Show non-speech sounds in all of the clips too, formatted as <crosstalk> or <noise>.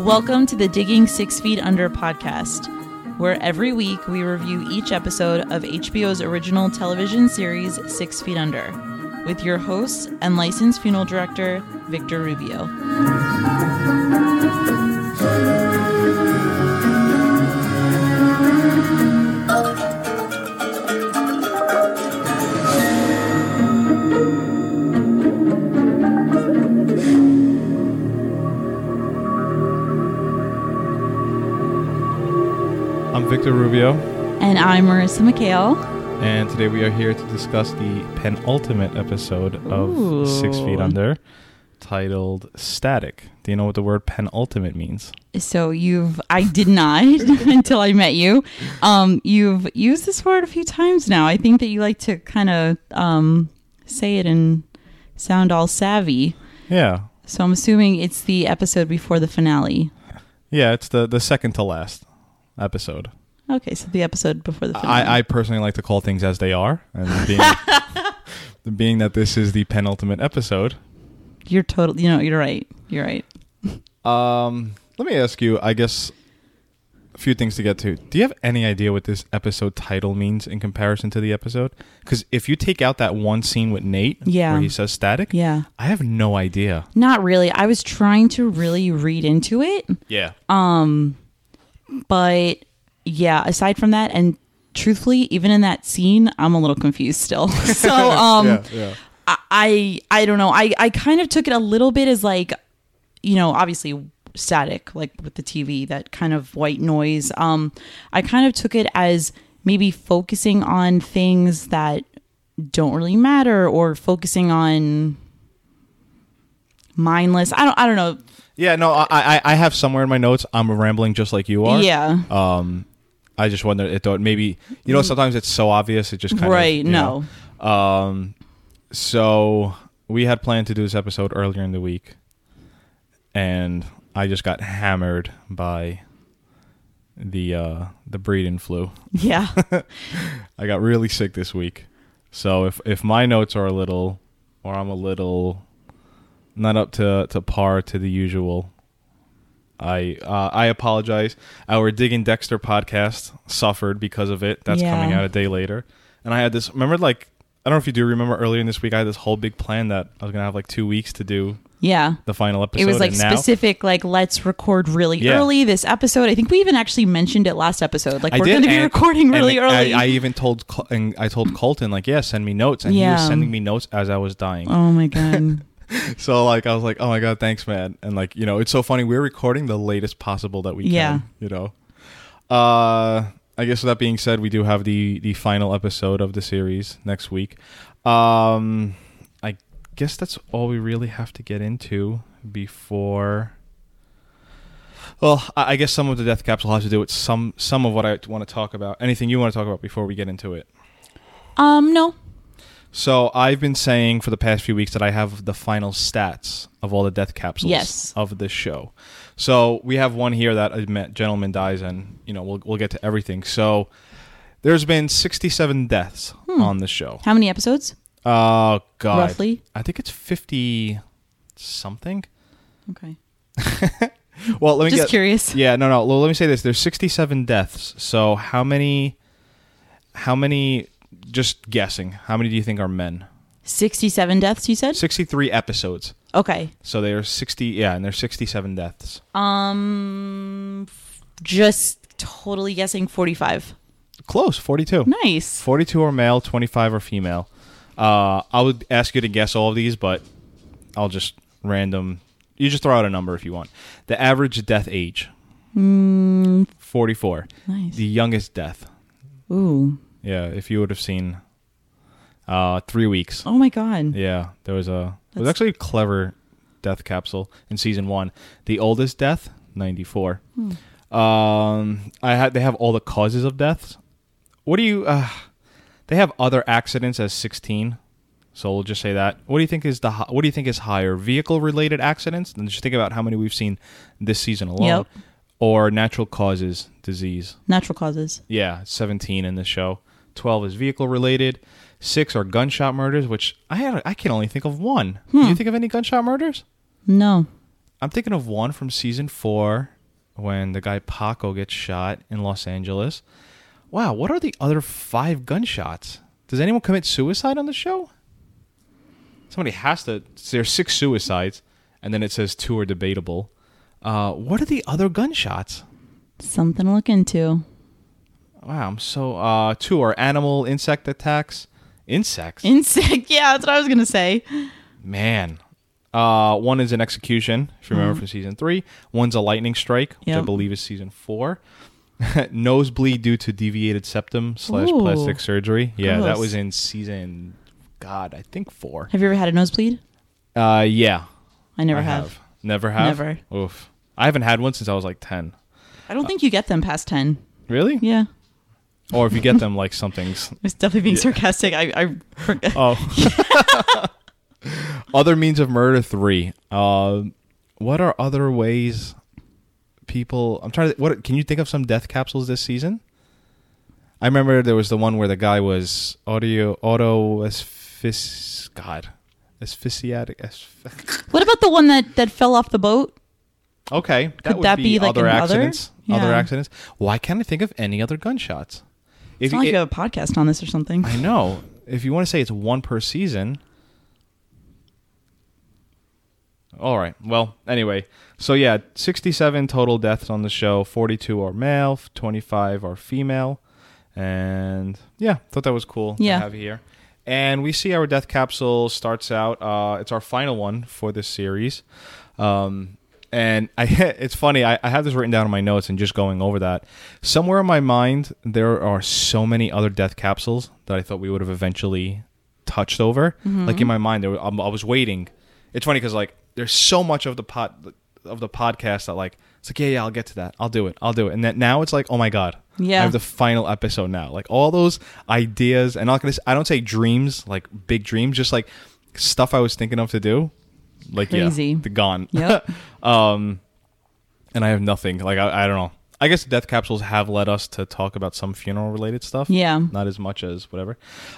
Welcome to the Digging Six Feet Under podcast, where every week we review each episode of HBO's original television series Six Feet Under, with your host and licensed funeral director, Victor Rubio. Victor Rubio, And I'm Marissa McHale. and today we are here to discuss the penultimate episode of Six Feet Under, titled Static. Do you know what the word penultimate means? So you've I did not <laughs> until I met you. Um, you've used this word a few times now. I think that you like to kind of um, say it and sound all savvy. Yeah. So I'm assuming it's the episode before the finale. Yeah, it's the, the second to last episode. Okay, so the episode before the finale. I, I personally like to call things as they are, and being, <laughs> being that this is the penultimate episode, you're totally. You know, you're right. You're right. um, let me ask you, I guess, a few things to get to. Do you have any idea what this episode title means in comparison to the episode? Because if you take out that one scene with Nate, Yeah. where he says static, Yeah. I have no idea. Not really. I was trying to really read into it, Yeah. Um, but yeah. Aside from that, and truthfully, even in that scene, I'm a little confused still. <laughs> so <laughs> um. yeah, yeah. I, I I don't know. I I kind of took it a little bit as like, you know, obviously static, like with the TV, that kind of white noise. Um, I kind of took it as maybe focusing on things that don't really matter, or focusing on mindless. I don't. I don't know. Yeah, no, I, I I have somewhere in my notes. I'm rambling just like you are. Yeah. Um, I just wonder. It thought maybe you know sometimes it's so obvious it just kind Right, of right no. know. Um, so we had planned to do this episode earlier in the week, and I just got hammered by the uh the breeding flu. Yeah. <laughs> I got really sick this week. So if if my notes are a little or I'm a little not up to to par to the usual, I uh, I apologize. Our Digging Dexter podcast suffered because of it. That's coming out a day later. And I had this remember like I don't know if you do remember earlier in this week I had this whole big plan that I was going to have like 2 weeks to do yeah. the final episode It was like now specific, like let's record really Yeah. early this episode. I think we even actually mentioned it last episode. Like I we're did, going to be and- recording really and early. I, I even told and I told Colton like, yeah, send me notes, and he Yeah. was sending me notes as I was dying. oh my god. <laughs> <laughs> So like I was like, oh my god, thanks, man. And like you know, it's so funny. We're recording the latest possible that we Yeah. can. You know. Uh, I guess with that being said, we do have the the final episode of the series next week. Um, I guess that's all we really have to get into before. Well, I I guess some of the death capsule has to do with some some of what I want to talk about. Anything you want to talk about before we get into it? um, no. So I've been saying for the past few weeks that I have the final stats of all the death capsules Yes. of this show. So we have one here that a gentleman dies, and you know we'll we'll get to everything. So there's been 67 deaths hmm. on the show. How many episodes? Oh God, Roughly? I think it's 50 something. Okay. <laughs> Well, let me Just get. curious. Yeah, no, no. Well, let me say this: there's 67 deaths. So how many? How many? Just guessing. How many do you think are men? 67 deaths, you said? 63 episodes. Okay. So they are 60, yeah, and there's 67 deaths. Um just totally guessing 45. Close, 42. Nice. 42 are male, 25 are female. Uh, I would ask you to guess all of these, but I'll just random. You just throw out a number if you want. The average death age, 44. Nice. The youngest death, Ooh. Yeah, if you would have seen uh, three weeks. Oh my god. Yeah, there was a. It was That's- actually a clever death capsule in season one. The oldest death, ninety four. Um, I had they have all the causes of deaths. What do you? Uh, they have other accidents as sixteen. So we'll just say that. What do you think is the? hi- What do you think is higher? Vehicle related accidents. And just think about how many we've seen this season alone, Yep. or natural causes disease. Natural causes. Yeah, seventeen in this show. 12 is vehicle related. Six are gunshot murders, which I had, I can only think of one. Hmm. Do you think of any gunshot murders? No. I'm thinking of one from season four when the guy Paco gets shot in Los Angeles. Wow, what are the other five gunshots? Does anyone commit suicide on the show? Somebody has to. There's six suicides, and then it says two are debatable. Uh, what are the other gunshots? Something to look into. Wow, I'm so. Uh, two are animal insect attacks. Insects? Insect. <laughs> Yeah, that's what I was gonna say. Man. Uh, one is an execution, if you remember from season three. One's a lightning strike, which I believe is season four. <laughs> Nosebleed due to deviated septum slash plastic surgery. Yeah, that was in season, God, I think four. Have you ever had a nosebleed? Uh, yeah. I never I have. Never have? Never. Oof. I haven't had one since I was like 10. I don't think you get them past ten. Really? Yeah. Or if you get them, like something's. <laughs> I was definitely being sarcastic. I, I. Oh. <laughs> other means of murder three. Uh, what are other ways people? I'm trying to. What can you think of some death capsules this season? I remember there was the one where the guy was audio auto asphyx. God, asphyxiatic. Asph- <laughs> What about the one that that fell off the boat? okay, that Could would that be, be, like, other accidents. Other accidents. Why can't I think of any other gunshots? It's If not like it- you have a podcast on this or something. I know. If you want to say it's one per season. All right. Well, anyway. So, yeah, 67 total deaths on the show. 42 are male, 25 are female. And yeah, thought that was cool Yeah. to have you here. And we see our death capsule starts out. Uh, it's our final one for this series. Um, and I, <laughs> it's funny. I, I have this written down in my notes and just going over that. Somewhere in my mind, there are so many other death capsules that I thought we would have eventually touched over. Like in mm-hmm. my mind, there were, I was waiting. It's funny because like there's so much of the pod of the podcast that like it's like yeah yeah I'll get to that I'll do it I'll do it and then now it's like oh my god Yeah. I have the final episode now like all those ideas and not gonna I don't say dreams like big dreams just like stuff I was thinking of to do like Crazy. yeah the gone Yep. <laughs> um and I have nothing like I, I don't know I guess death capsules have led us to talk about some funeral related stuff Yeah. not as much as whatever.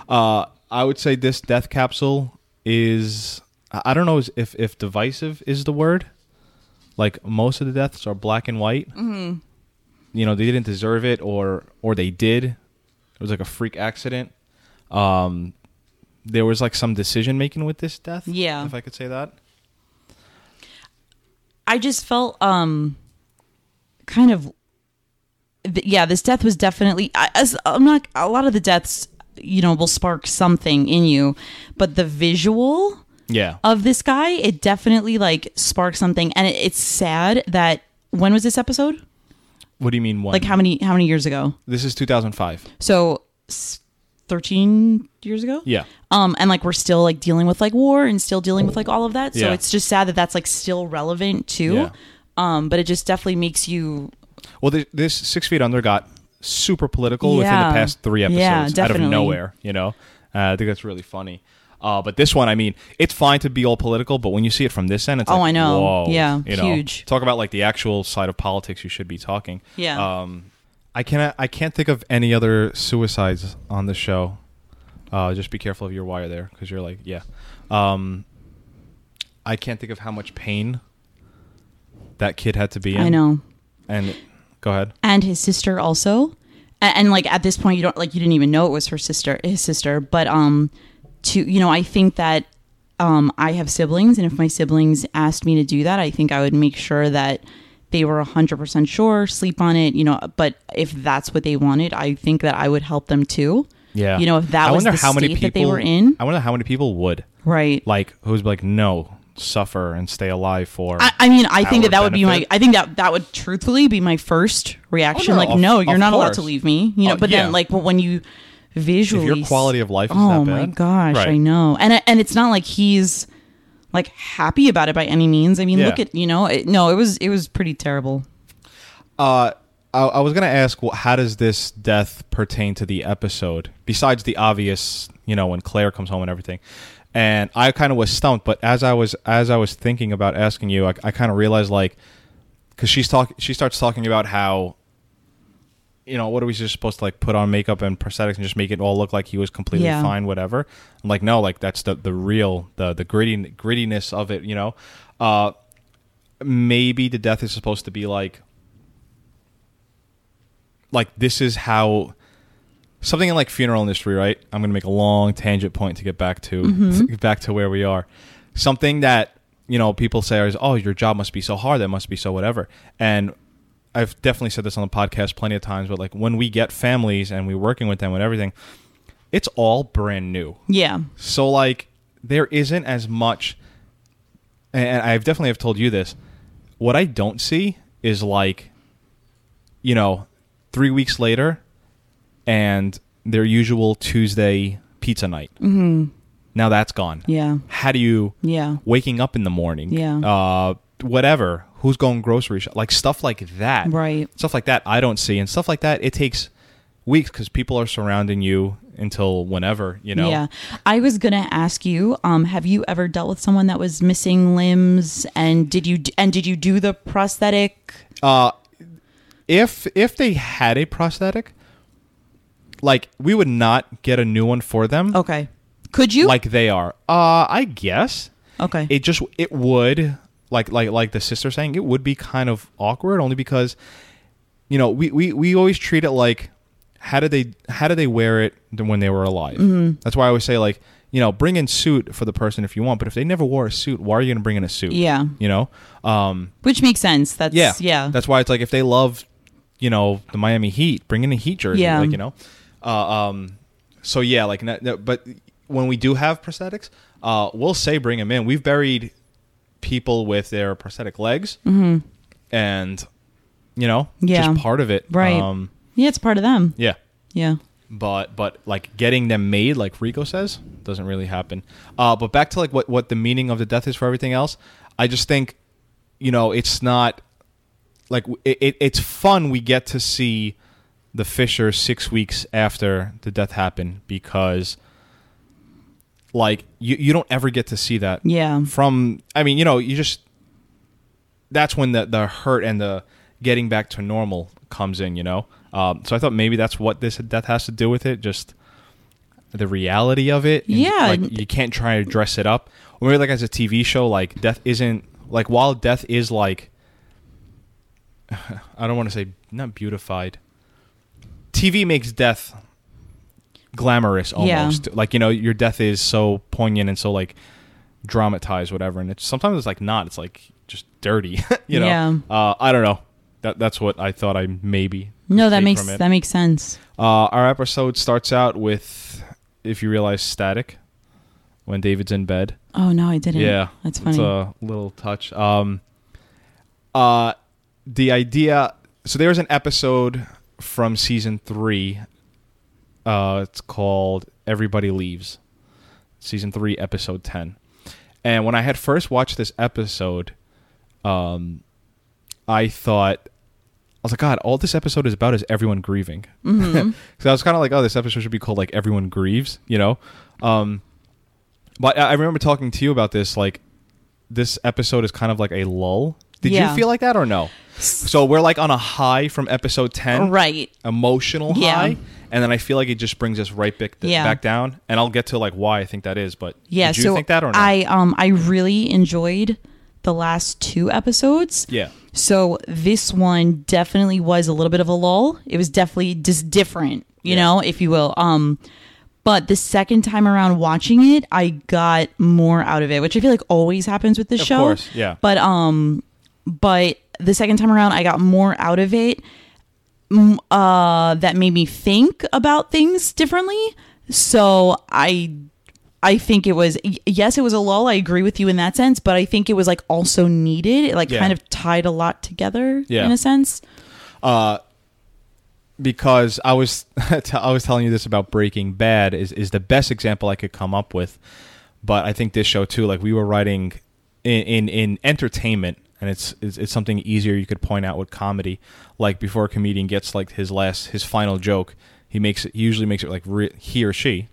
Uh, I would say this death capsule is I I don't know if if divisive is the word. Like most of the deaths are black and white. Mm-hmm. You know they didn't deserve it, or or they did. It was like a freak accident. Um, there was like some decision making with this death. Yeah. if I could say that. I just felt um kind of th- yeah, this death was definitely I, as I'm not a lot of the deaths you know will spark something in you, but the visual Yeah. of this guy it definitely like sparked something and it, it's sad that when was this episode? what do you mean? One? Like how many how many years ago? This is 2005. So s- 13 years ago? Yeah. um and like we're still like dealing with like war and still dealing with like all of that so Yeah. it's just sad that that's like still relevant too Yeah. um but it just definitely makes you Well, this, this Six Feet Under got super political within the past three episodes Yeah, out of nowhere. You know, uh, I think that's really funny. Uh, but this one, I mean, it's fine to be all political, but when you see it from this end, it's Oh, like, I know. whoa, Yeah, you know? huge. Talk about like the actual side of politics you should be talking. Yeah. Um, I can't. I can't think of any other suicides on the show. Uh, just be careful of your wire there, because you're like, yeah. Um, I can't think of how much pain that kid had to be in. i know And go ahead. and his sister also and, and like at this point you don't like you didn't even know it was her sister his sister but um to you know i think that um i have siblings and if my siblings asked me to do that i think i would make sure that they were 100% sure sleep on it you know but if that's what they wanted i think that i would help them too Yeah. You know, if that I was the how many state people that they were in. I wonder how many people would right like who's like no suffer and stay alive for. I, I mean, I think that that would be my. I think that that would truthfully be my first reaction. Oh, no, like, of- no, you're not allowed to leave me. You know, Oh, but yeah. then like when you visually, if your quality of life is oh my gosh, right. I know, and and it's not like he's like happy about it by any means. I mean, Yeah. look at you know, it, no, it was it was pretty terrible. Uh, I, I was gonna ask, well, how does this death pertain to the episode? Besides the obvious, you know, when Claire comes home and everything. And I kind of was stumped, but as I was as I was thinking about asking you, I, I kind of realized like, because she's talk, she starts talking about how you know, what are we just supposed to like put on makeup and prosthetics and just make it all look like he was completely Yeah. fine, whatever? I'm like, no, like that's the the real the the gritty grittiness of it, you know. Uh, maybe the death is supposed to be like, like this is how something in like funeral industry, right? I'm gonna make a long tangent point to get back to Mm-hmm. <laughs> back to where we are. Something that you know people say is, "Oh, your job must be so hard. That must be so whatever." And I've definitely said this on the podcast plenty of times, but like when we get families and we're working with them and everything, it's all brand new. Yeah. So like there isn't as much and I've definitely have told you this. What I don't see is like you know, 3 weeks later and their usual Tuesday pizza night. Mm-hmm. Now that's gone. Yeah. How do you Yeah. waking up in the morning? Yeah. Uh whatever. Who's going grocery shop? Like stuff like that Right. stuff like that I don't see, and stuff like that it takes weeks because people are surrounding you until whenever you know. Yeah. I was going to ask you, um, have you ever dealt with someone that was missing limbs and did you and did you do the prosthetic? Uh, if if they had a prosthetic, like we would not get a new one for them, Okay. Could you? like they are. Uh, I guess okay. it just it would like like like the sister saying it would be kind of awkward only because you know we we, we always treat it like how did they how did they wear it when they were alive Mm-hmm. that's why i always say like you know bring in suit for the person if you want but if they never wore a suit why are you going to bring in a suit yeah. you know um Which makes sense. That's yeah yeah. that's why it's like if they love you know the miami heat bring in a heat jersey Yeah. like you know uh, um so yeah like but when we do have prosthetics uh we'll say bring them in we've buried people with their prosthetic legs and you know Mm-hmm. Yeah. just part of it Right. um yeah, it's part of them. yeah Yeah. but but like getting them made like rico says doesn't really happen uh but back to like what what the meaning of the death is for everything else i just think you know it's not like it, it it's fun we get to see the fisher six weeks after the death happened because like you you don't ever get to see that Yeah. from i mean you know you just that's when the the hurt and the getting back to normal comes in you know um, so i thought maybe that's what this death has to do with it just the reality of it Yeah. like you can't try to dress it up or maybe like as a tv show like death isn't like while death is like <sighs> i don't want to say not beautified tv makes death glamorous Yeah. almost like you know your death is so poignant and so like dramatized whatever and it's sometimes it's like not it's like just dirty <laughs> you know Yeah. uh, i don't know that that's what i thought i maybe No, that makes that makes sense. uh, our episode starts out with if you realize static when david's in bed Oh no, I didn't. yeah That's it's funny. a little touch um uh the idea so there's an episode from season three uh it's called everybody leaves season three episode 10 and when i had first watched this episode um i thought I was like, God, all this episode is about is everyone grieving. Mm-hmm. <laughs> so I was kind of like, oh, this episode should be called like "Everyone Grieves," you know. Um, but I I remember talking to you about this. Like, this episode is kind of like a lull. Did Yeah. you feel like that or no? So we're like on a high from episode ten, right. emotional Yeah. high, and then I feel like it just brings us right back, Yeah. back down. And I'll get to like why I think that is. But Yeah. did you so think that or no? I um I really enjoyed the last two episodes. yeah, So this one definitely was a little bit of a lull. It was definitely just different, you Yeah. know, if you will. Um but the second time around watching it, I got more out of it, which I feel like always happens with this show. Of show. course, yeah. But um but the second time around I got more out of it uh that made me think about things differently. So I I think it was yes, it was a lull. I agree with you in that sense, but I think it was like also needed. It like Yeah. kind of tied a lot together Yeah. in a sense. because I was <laughs> I was telling you this about Breaking Bad is is the best example I could come up with, but I think this show too. Like we were writing in in, in entertainment, and it's, it's it's something easier you could point out with comedy. Like before a comedian gets like his last his final joke, he makes it he usually makes it like re- he or she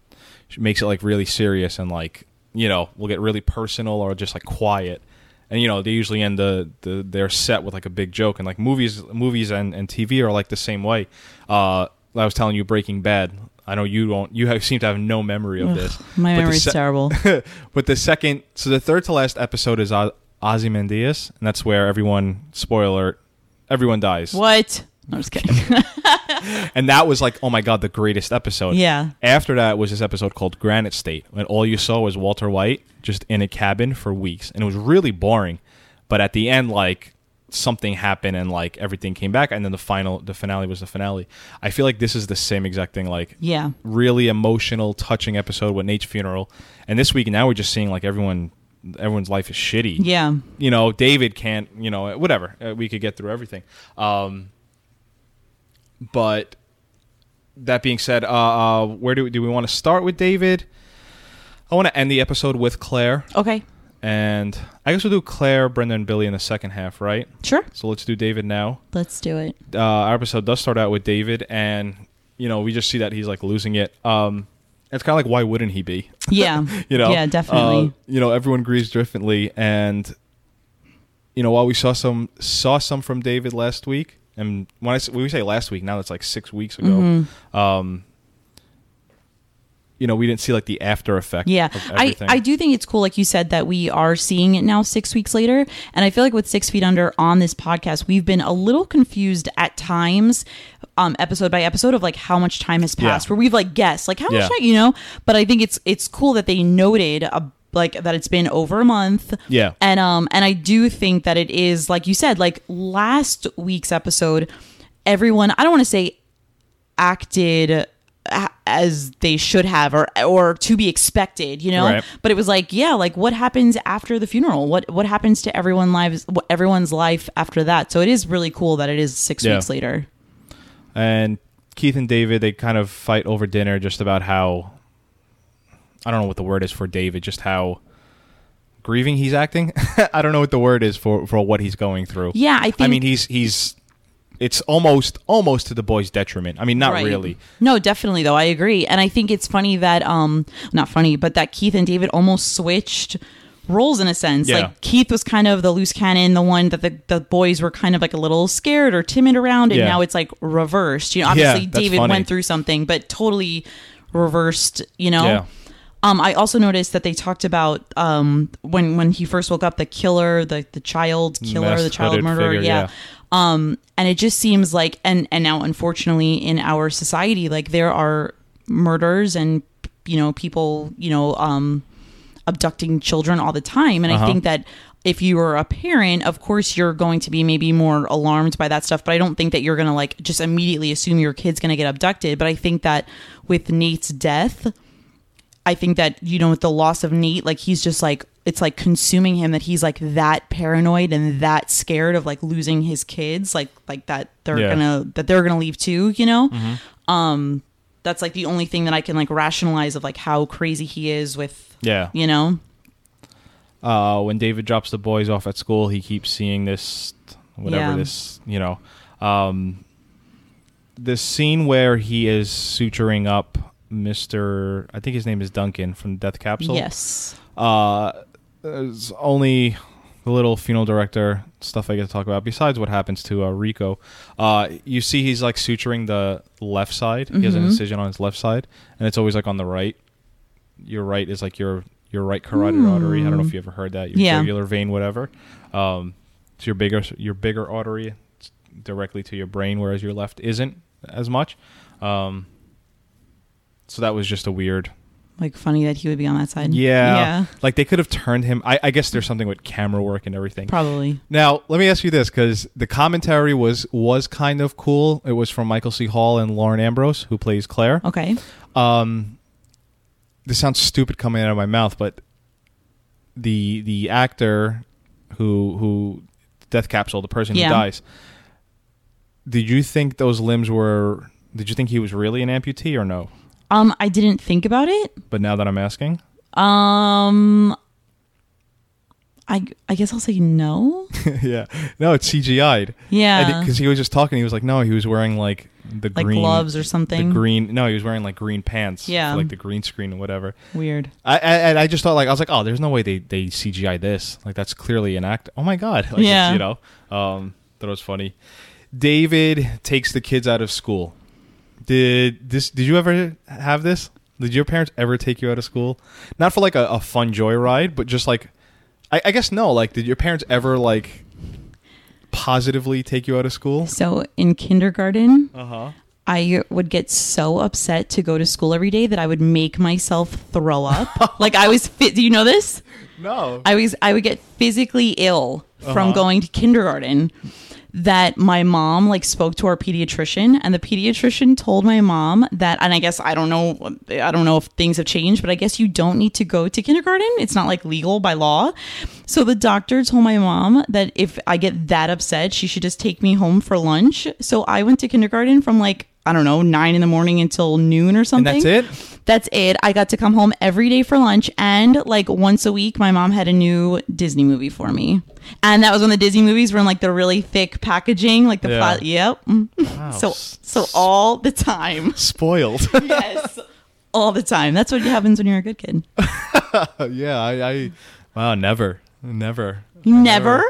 makes it like really serious and like you know will get really personal or just like quiet. and you know they usually end the, the their set with like a big joke, and like movies movies and, and TV are like the same way. Uh, I was telling you Breaking Bad. I know you don't. You have, seem to have no memory of this. My memory's se- terrible. <laughs> but the second, so the third to last episode is Oz- Ozymandias, and that's where everyone spoiler everyone dies. what? No, I'm just kidding. <laughs> <laughs> And that was like, oh my god, the greatest episode. yeah. After that was this episode called Granite State, and all you saw was Walter White just in a cabin for weeks, and it was really boring. But at the end, like something happened and like everything came back, and then the final, the finale was the finale. I feel like this is the same exact thing. Like Yeah. really emotional, touching episode with Nate's funeral, and this week now we're just seeing like everyone, everyone's life is shitty. Yeah. You know, David can't. You know, whatever. Uh, we could get through everything. Um, but that being said, uh, uh, where do we, do we want to start with David? I want to end the episode with Claire, Okay. and I guess we'll do Claire, Brenda, and Billy in the second half, right? Sure. So let's do David now. Let's do it. Uh, our episode does start out with David, and you know we just see that he's like losing it. Um, it's kind of like why wouldn't he be? Yeah. <laughs> you know Yeah, definitely. Uh, you know everyone grieves differently and you know while we saw some saw some from david last week and when i when we say last week now that's like six weeks ago Mm-hmm. um you know we didn't see like the after effect Yeah, of I, everything. I do think it's cool, like you said, that we are seeing it now six weeks later. And I feel like with Six Feet Under on this podcast, we've been a little confused at times, um, episode by episode, of like how much time has passed. Yeah. Where we've like guessed, like how Yeah. much, time, you know. But I think it's it's cool that they noted a, like that it's been over a month. Yeah. and um, and I do think that it is like you said, like last week's episode, everyone. I don't want to say acted as they should have or or to be expected you know? Right. but it was like yeah like what happens after the funeral? What what happens to everyone lives everyone's life after that? So it is really cool that it is six Yeah. weeks later. And keith and david they kind of fight over dinner just about how i don't know what the word is for david just how grieving he's acting. <laughs> I don't know what the word is for for what he's going through. Yeah i think I mean, he's he's it's almost almost to the boy's detriment. I mean, not Right. really. No, definitely though. I agree. And I think it's funny that um not funny, but that Keith and David almost switched roles in a sense. Yeah. Like Keith was kind of the loose cannon, the one that the, the boys were kind of like a little scared or timid around, and Yeah. now it's like reversed. You know, obviously that's David funny. went through something, but totally reversed, you know? Yeah. Um, I also noticed that they talked about um, when when he first woke up, the killer, the the child killer, Masked the child murderer, figure, yeah. yeah. Um, and it just seems like, and and now unfortunately in our society, like there are murders and you know people, you know, um, abducting children all the time, and I Uh-huh. think that if you are a parent, of course you're going to be maybe more alarmed by that stuff, but I don't think that you're going to like just immediately assume your kid's going to get abducted. But I think that with Nate's death, I think that you know with the loss of Nate, like he's just like it's like consuming him that he's like that paranoid and that scared of like losing his kids, like like that they're Yeah. gonna that they're gonna leave too, you know. Um, that's like the only thing that I can like rationalize of like how crazy he is with Yeah. you know. Uh, when David drops the boys off at school, he keeps seeing this, whatever Yeah. this, you know, um, the scene where he is suturing up Mister. I think his name is Duncan from Death Capsule. Yes. Uh, there's only the little funeral director stuff I get to talk about. Besides what happens to uh, Rico, uh, you see he's like suturing the left side. He has an Mhm. incision on his left side, and it's always like on the right. Your right is like your your right carotid artery. I don't know if you ever heard that. Your Yeah. jugular vein, whatever. Um, it's your bigger your bigger artery directly to your brain, whereas your left isn't as much. Um, so that was just a weird Like funny that he would be on that side. yeah. Yeah. Like they could have turned him. I, I guess there's something with camera work and everything. Probably. Now, let me ask you this because the commentary was was kind of cool. It was from Michael C. Hall and Lauren Ambrose, who plays Claire. Okay. Um, this sounds stupid coming out of my mouth, but the the actor who who death capsule, the person Yeah. who dies. Did you think those limbs were? Did you think he was really an amputee or no? Um, I didn't think about it. But now that I'm asking, Um, I I guess I'll say no. <laughs> yeah. No, it's CGI'd. Yeah. Because he was just talking. He was like, no, he was wearing like the like green gloves or something. The green. No, he was wearing like green pants. Yeah. for, like the green screen and whatever. Weird. I, I and I just thought like I was like, oh, there's no way they they CGI this. Like that's clearly an act. Oh my god. <laughs> Like, Yeah. You know. Um. That was funny. David takes the kids out of school. Did this? Did you ever have this? Did your parents ever take you out of school? Not for like a, a fun joyride, but just like, I, I guess no. Like, did your parents ever like positively take you out of school? So in kindergarten, Uh huh. I would get so upset to go to school every day that I would make myself throw up. <laughs> like I was fit. Do you know this? No. I was I would get physically ill from Uh-huh. going to kindergarten. That my mom like spoke to our pediatrician, and the pediatrician told my mom that, and I guess I don't know, I don't know if things have changed, but I guess you don't need to go to kindergarten. It's not like legal by law. So the doctor told my mom that if I get that upset, she should just take me home for lunch. So I went to kindergarten from like I don't know nine in the morning until noon or and something. that's it. That's it. I got to come home every day for lunch, and like once a week, my mom had a new Disney movie for me. And that was when the Disney movies were in like the really thick packaging, like the Yeah. pla- yep. <laughs> Wow. So so all the time, <laughs> spoiled. <laughs> yes, all the time. That's what happens when you're a good kid. yeah. I. I wow. Never. Never. You never.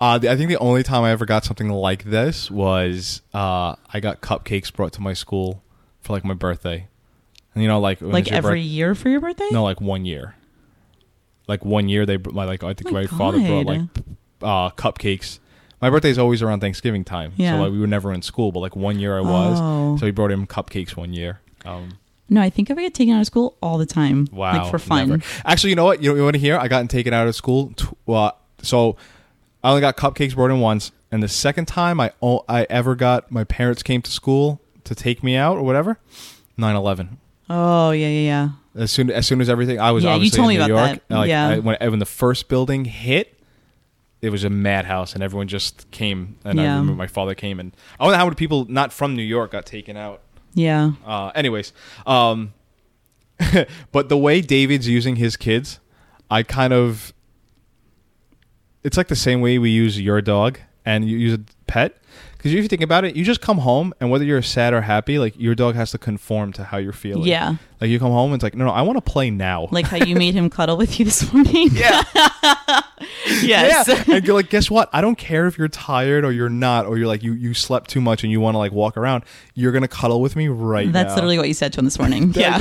Uh, the, I think the only time I ever got something like this was uh, I got cupcakes brought to my school for like my birthday, and you know, like Like every birth- year for your birthday? no, like one year. Like one year, they br- my like I think My my, father brought like uh, cupcakes. My birthday is always around Thanksgiving time, Yeah. so like we were never in school. But like one year I was, Oh. so he brought him cupcakes one year. Um, No, I think I would get taken out of school all the time. Wow, Like for fun. never. Actually, you know what? You, you want to hear? I gotten taken out of school. T- well, so I only got cupcakes brought in once, and the second time I o- I ever got my parents came to school to take me out or whatever. 9-11. Oh yeah, yeah, yeah. As soon as soon as everything, I was Yeah, you obviously told in me New about York. that. Like, Yeah. I, when when the first building hit, it was a madhouse, and everyone just came. And I remember my father came, and I wonder how many people not from New York got taken out. Yeah. Uh, anyways, um, <laughs> but the way David's using his kids, I kind of, it's like the same way we use your dog and you use a pet. Because if you think about it, you just come home and whether you're sad or happy, like your dog has to conform to how you're feeling. Yeah. Like you come home and it's like, no, no, I want to play now. Like how you made him <laughs> cuddle with you this morning. yeah. <laughs> yes. Yeah. and you're like, guess what? I don't care if you're tired or you're not, or you're like, you, you slept too much and you want to like walk around. You're going to cuddle with me right That's now. literally what you said to him this morning. <laughs> Yeah.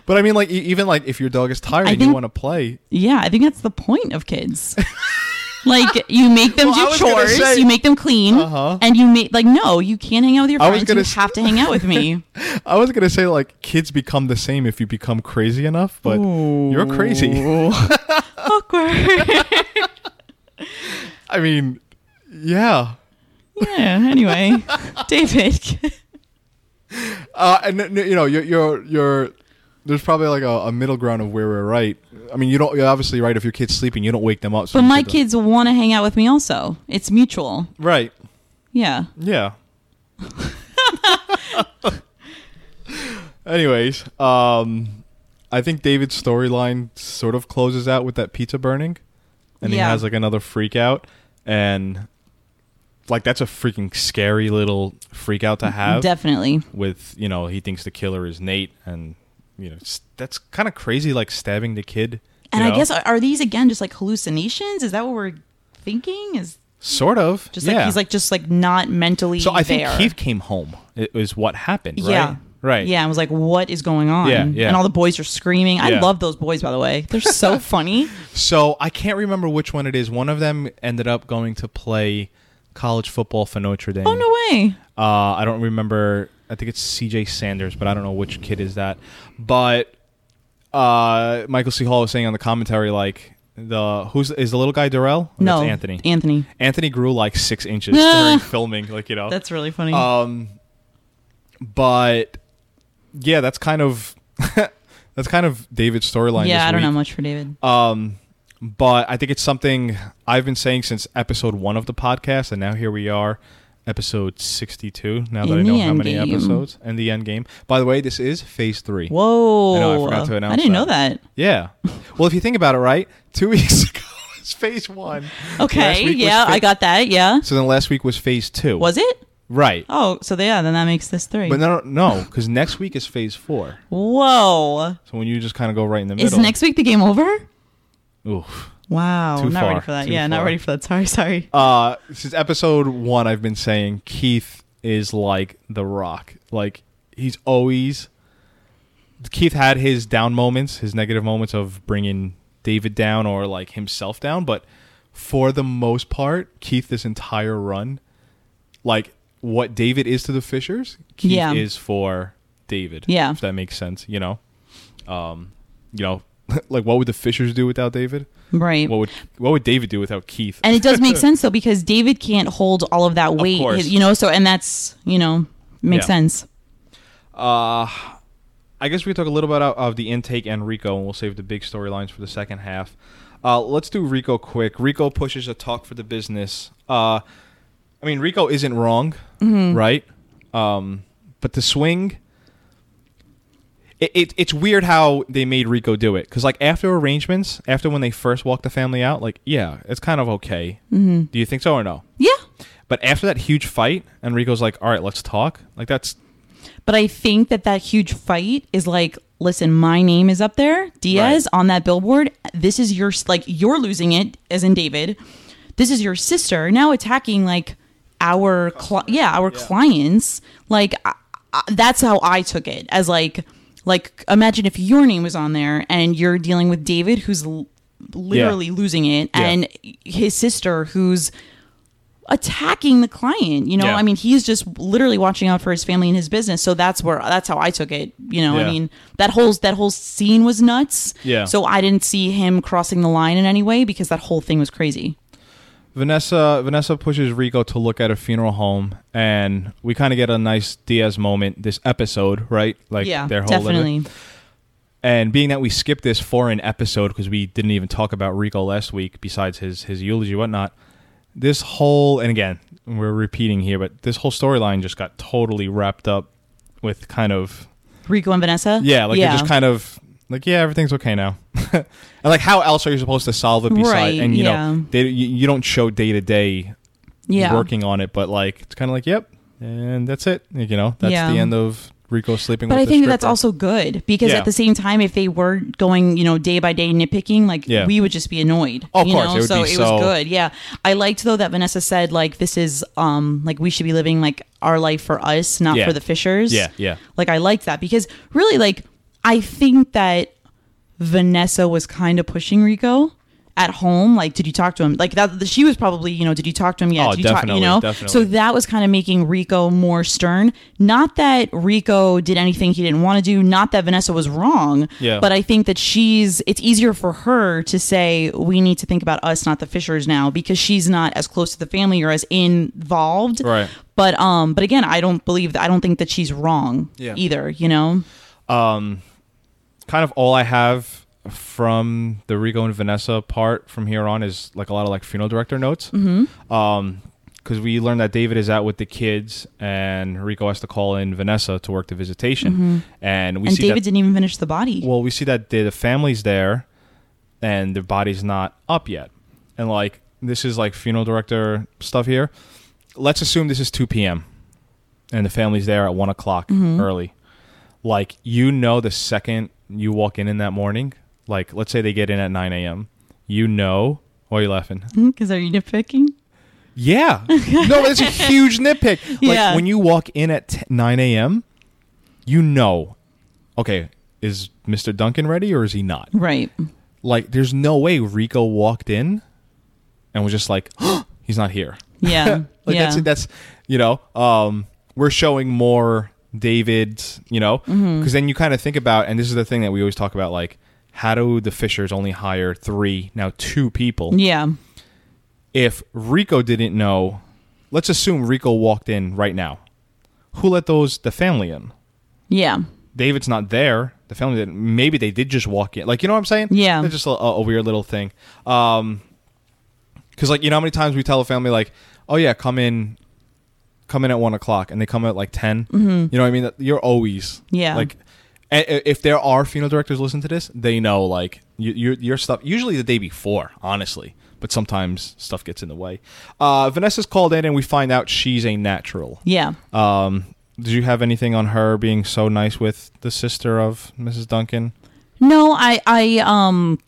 Know. but I mean, like, e- even like if your dog is tired I and you think- want to play, Yeah, I think that's the point of kids. <laughs> like you make them Well, I do was gonna chores, say- you make them clean, Uh-huh. and you make like no, you can't hang out with your I was friends. gonna You s- have to hang out with me. <laughs> I was gonna say like kids become the same if you become crazy enough, but you're crazy. Ooh. <laughs> Awkward. I mean, yeah. yeah. Anyway, David. Uh, and n- you know, you're you're, you're there's probably like a, a middle ground of where we're right. I mean, you don't. You're obviously right. If your kid's sleeping, you don't wake them up. so But my kids want to hang out with me also. It's mutual. right? Yeah. Yeah. <laughs> Anyways, um, I think David's storyline sort of closes out with that pizza burning, and he has like another freak out, and like that's a freaking scary little freak out to have. Definitely. with you know he thinks the killer is Nate, and you know that's kind of crazy, like stabbing the kid. And I guess are, these again just like hallucinations? Is that what we're thinking? Is sort of just yeah. like he's like just like not mentally so I think there. Keith came home. It was what happened. Right? Yeah. Right. Yeah, I was like, what is going on? Yeah, yeah. And all the boys are screaming. I love those boys, by the way. They're so <laughs> funny. So I can't remember which one it is. One of them ended up going to play college football for Notre Dame. Oh, no way. Uh, I don't remember. I think it's C.J. Sanders, but I don't know which kid is that. But uh, Michael C. Hall was saying on the commentary, like the who's is the little guy Darrell? Or No. that's Anthony. Anthony. Anthony grew like six inches <laughs> during filming, like you know. That's really funny. Um, but yeah, that's kind of <laughs> that's kind of David's storyline. yeah, I don't know much for David. Um, but I think it's something I've been saying since episode one of the podcast, and now here we are. Episode 62. Now that In I know how many endgame. episodes and the end game. By the way, this is phase three. Whoa! I know, I forgot to announce I didn't that. know that. Yeah. Well, if you think about it, right? Two <laughs> weeks ago was phase one. Okay, yeah, fa- I got that. Yeah, So then last week was phase two. was it? right? Oh, so yeah, then that makes this three. But no, no, because next week is phase four. Whoa! So when you just kind of go right in the middle. Is next week the game over? Oof. Wow, Too not ready for that. too Yeah, not ready for that. <laughs> Sorry, sorry. Uh, since episode one, I've been saying Keith is like the Rock. Like he's always. Keith had his down moments, his negative moments of bringing David down or like himself down, but for the most part, Keith this entire run, like what David is to the Fishers, Keith Yeah. is for David. Yeah. if that makes sense. You know, um, you know, <laughs> like what would the Fishers do without David? Right. What would what would David do without Keith? and it does make <laughs> sense though because David can't hold all of that weight, course. you know. So and that's you know makes Yeah. sense. Uh, I guess we talk a little bit of, of the intake and Rico, and we'll save the big storylines for the second half. Uh, let's do Rico quick. Rico pushes a talk for the business. Uh, I mean, Rico isn't wrong, right? Um, but the swing, it, it it's weird how they made Rico do it because like after arrangements, after when they first walked the family out, like yeah, it's kind of okay. Mm-hmm. Do you think so or no? Yeah, But after that huge fight, and Rico's like, "All right, let's talk." Like that's but I think that that huge fight is like, listen, my name is up there, Diaz, on that billboard. This is your like you're losing it, as in David. This is your sister now attacking like our cli- yeah our clients. Like I, I, that's how I took it as like like imagine if your name was on there and you're dealing with David who's l- literally losing it Yeah. and his sister who's attacking the client you know Yeah. i mean he's just literally watching out for his family and his business so that's where that's how i took it you know Yeah. i mean that whole that whole scene was nuts Yeah. so i didn't see him crossing the line in any way because that whole thing was crazy Vanessa Vanessa pushes Rico to look at a funeral home, and we kind of get a nice Diaz moment this episode, right? Like yeah their whole definitely And being that we skipped this for an episode because we didn't even talk about Rico last week, besides his his eulogy, whatnot. This whole and again we're repeating here, but this whole storyline just got totally wrapped up with kind of rico and vanessa yeah, like they're just kind of like yeah, everything's okay now. <laughs> and like how else are you supposed to solve it besides Right, and you yeah. know they, you, you don't show day to day yeah working on it, but like it's kind of like, yep, and that's it. You know, that's Yeah. the end of Rico sleeping. but I think that's also good because Yeah. at the same time, if they were going, you know, day by day nitpicking, like Yeah. we would just be annoyed. Oh, of you course, know? it so it so- was good. Yeah, I liked though that Vanessa said like this is um like we should be living like our life for us, not Yeah. for the Fishers. Yeah, yeah. Like I liked that because really, like I think that Vanessa was kind of pushing Rico. At home, like, did you talk to him? Like that, she was probably, you know, did you talk to him? Yeah, Oh, did you talk? definitely, You know, definitely. so that was kind of making Rico more stern. Not that Rico did anything he didn't want to do. Not that Vanessa was wrong. Yeah. But I think that she's. It's easier for her to say we need to think about us, not the Fishers now, because she's not as close to the family or as involved. Right. But um. But again, I don't believe that. I don't think that she's wrong. Yeah. Either. You know. um, kind of all I have from the Rico and Vanessa part from here on is like a lot of like funeral director notes. Mm-hmm. Um, because we learned that David is out with the kids and Rico has to call in Vanessa to work the visitation, and we and see David that. didn't even finish the body. Well, we see that the, the family's there, and the body's not up yet, and like this is like funeral director stuff here. Let's assume this is two p.m. and the family's there at one o'clock Mm-hmm. early. Like you know, the second you walk in in that morning, like let's say they get in at nine a.m. You know, why are you laughing? <laughs> Because are you nitpicking? Yeah, no, that's a huge nitpick. <laughs> Like Yeah. when you walk in at t- nine a.m., you know, okay, is Mister Duncan ready or is he not? Right. like there's no way Rico walked in and was just like <gasps> he's not here. Yeah. <laughs> like yeah. that's that's you know, um we're showing more David's, you know, because Mm-hmm. then you kind of think about and this is the thing that we always talk about like how do the Fishers only hire 3 now 2 people? yeah. If Rico didn't know, let's assume Rico walked in right now. Who let those the family in? Yeah. David's not there. The family didn't. Maybe they did just walk in. Like you know what I'm saying? Yeah. It's just a, a weird little thing. Um, because like you know how many times we tell a family like, oh yeah, come in, come in at one o'clock and they come at like 10 mm-hmm. you know what I mean? You're always Yeah. Like, if there are funeral directors listen to this, they know like you, your your stuff. Usually the day before, honestly, but sometimes stuff gets in the way. Uh, Vanessa's called in and we find out she's a natural. yeah. Um, did you have anything on her being so nice with the sister of Mrs. Duncan? No, I, I, um,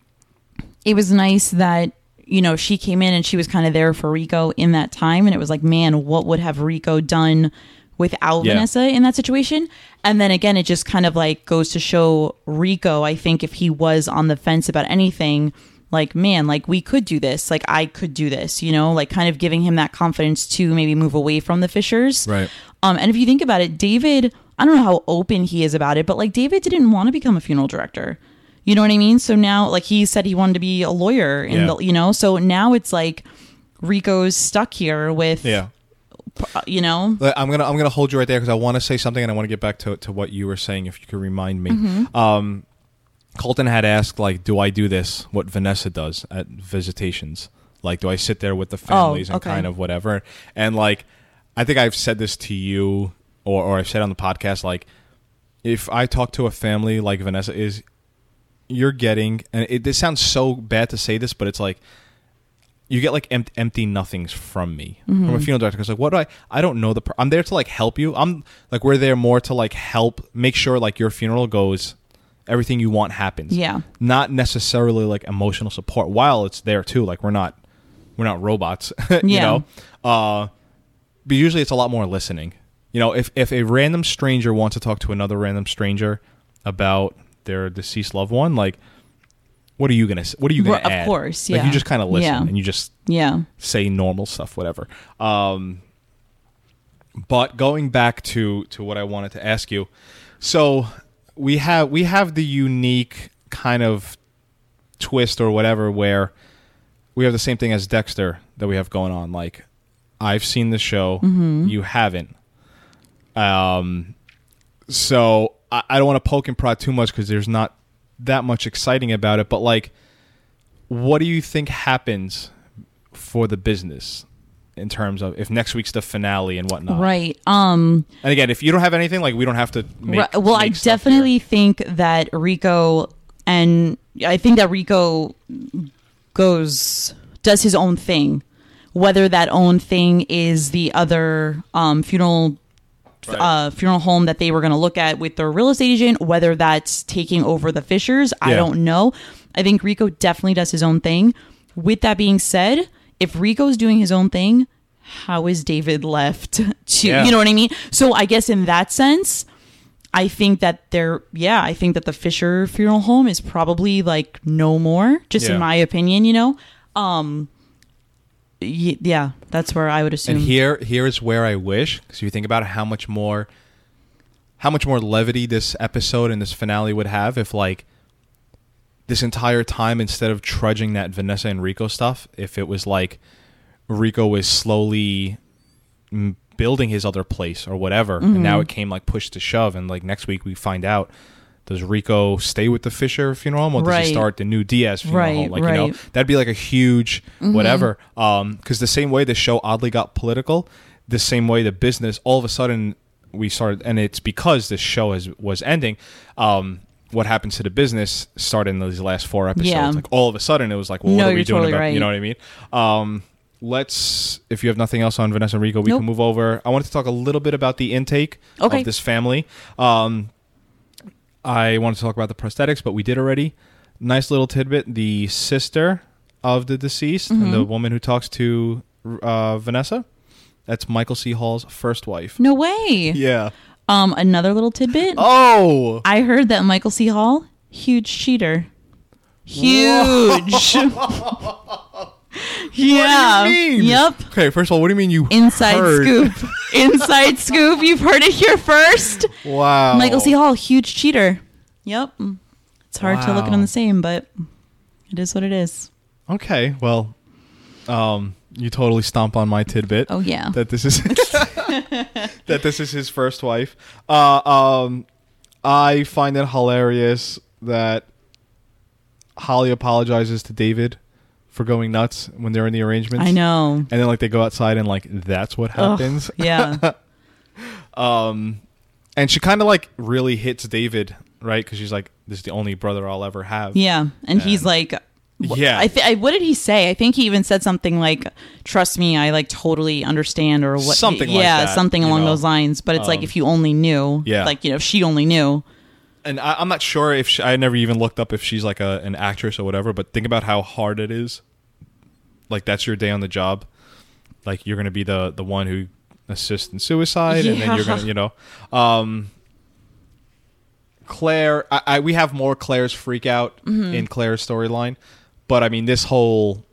it was nice that you know she came in and she was kind of there for Rico in that time, and it was like, man, what would have Rico done without Yeah. Vanessa in that situation? And then again, it just kind of like goes to show Rico. I think if he was on the fence about anything. Like man, like we could do this. Like I could do this, you know. Like kind of giving him that confidence to maybe move away from the Fishers, Right. um, and if you think about it, David, I don't know how open he is about it, but like David didn't want to become a funeral director. You know what I mean? So now, like he said, he wanted to be a lawyer, and Yeah. the, you know, so now it's like Rico's stuck here with, Yeah. uh, you know, I'm gonna I'm gonna hold you right there because I want to say something and I want to get back to to what you were saying. If you could remind me, Mm-hmm. um, Colton had asked like, "Do I do this? What Vanessa does at visitations? Like, do I sit there with the families and Oh, okay. kind of whatever?" And like, I think I've said this to you or or I've said on the podcast like, if I talk to a family like Vanessa is, you're getting and it this sounds so bad to say this, but it's like you get like empt- empty nothings from me Mm-hmm. from a funeral director because like what do i i don't know the per- i'm there to like help you i'm like we're there more to like help make sure like your funeral goes everything you want happens Yeah. not necessarily like emotional support while it's there too like we're not we're not robots <laughs> you Yeah. know uh but usually it's a lot more listening you know if if a random stranger wants to talk to another random stranger about their deceased loved one like what are you gonna what are you gonna of add? course, like yeah. you just kind of listen Yeah. and you just yeah, say normal stuff, whatever. Um, but going back to to what I wanted to ask you, so we have we have the unique kind of twist or whatever where we have the same thing as Dexter that we have going on. Like I've seen the show, you haven't. Um, so I, I don't want to poke and prod too much because there's not that much exciting about it. But like, what do you think happens for the business in terms of if next week's the finale and whatnot? right. Um, And again, if you don't have anything, like we don't have to. Make, Right. Well, I definitely here. think that Rico and I think that Rico goes does his own thing, whether that own thing is the other um, funeral Right. uh, funeral home that they were going to look at with their real estate agent, whether that's taking over the Fishers, I don't know. I think Rico definitely does his own thing. With that being said, if Rico's doing his own thing, how is David left <laughs> to Yeah. you know what I mean? So I guess in that sense, I think that they're yeah, I think that the Fisher funeral home is probably like no more, just Yeah. in my opinion, you know. Um y- yeah, that's where I would assume. And here, here is where I wish, because you think about how much more, how much more levity this episode and this finale would have if, like, this entire time instead of trudging that Vanessa and Rico stuff, if it was like Rico was slowly building his other place or whatever, and now mm-hmm. it came like push to shove, and like next week we find out. Does Rico stay with the Fisher funeral home, or does Right. he start the new Diaz funeral Right, home? Like you know. Mm-hmm. that'd be like a huge whatever. Um, because the same way the show oddly got political, the same way the business all of a sudden we started, and it's because this show has was ending. Um, what happens to the business started in these last four episodes. Yeah. Like all of a sudden, it was like, well, No, what are we doing totally about? right. You know what I mean? Um, let's. If you have nothing else on Vanessa and Rico, we Nope. can move over. I wanted to talk a little bit about the intake Okay. of this family. Um, I wanted to talk about the prosthetics, but we did already. Nice little tidbit: the sister of the deceased and Mm-hmm. the woman who talks to uh, Vanessa. That's Michael C. Hall's first wife. no way. Yeah. Um another little tidbit. Oh. I heard that Michael C. Hall, huge cheater. Huge. <laughs> <laughs> <laughs> yeah. Yep. Okay. First of all, what do you mean you Inside heard? scoop. <laughs> Inside scoop. You've heard it here first. Wow. Michael C. Hall, huge cheater. Yep. It's hard to look at Wow. them the same, but it is what it is. Okay. Well, um, you totally stomp on my tidbit. Oh yeah. that this is <laughs> that this is his first wife. Uh, um, I find it hilarious that Holly apologizes to David for going nuts when they're in the arrangements. I know. And then like they go outside and like that's what Ugh, happens. yeah. <laughs> Um, and she kind of like really hits David, right? Because she's like, "This is the only brother I'll ever have." Yeah, and he's like, wh- Yeah. I, th- I what did he say? I think he even said something like, "Trust me, I like totally understand," or what? Something like yeah, that, something along know. those lines. But it's like Um, if you only knew, yeah. like you know, if she only knew. And I, I'm not sure if she, I never even looked up if she's like a an actress or whatever. But think about how hard it is. Like that's your day on the job. Like you're gonna be the the one who assists in suicide, and then you're gonna, you know, um, Claire. I, I we have more Claire's freak out Mm-hmm. in Claire's storyline, but I mean this whole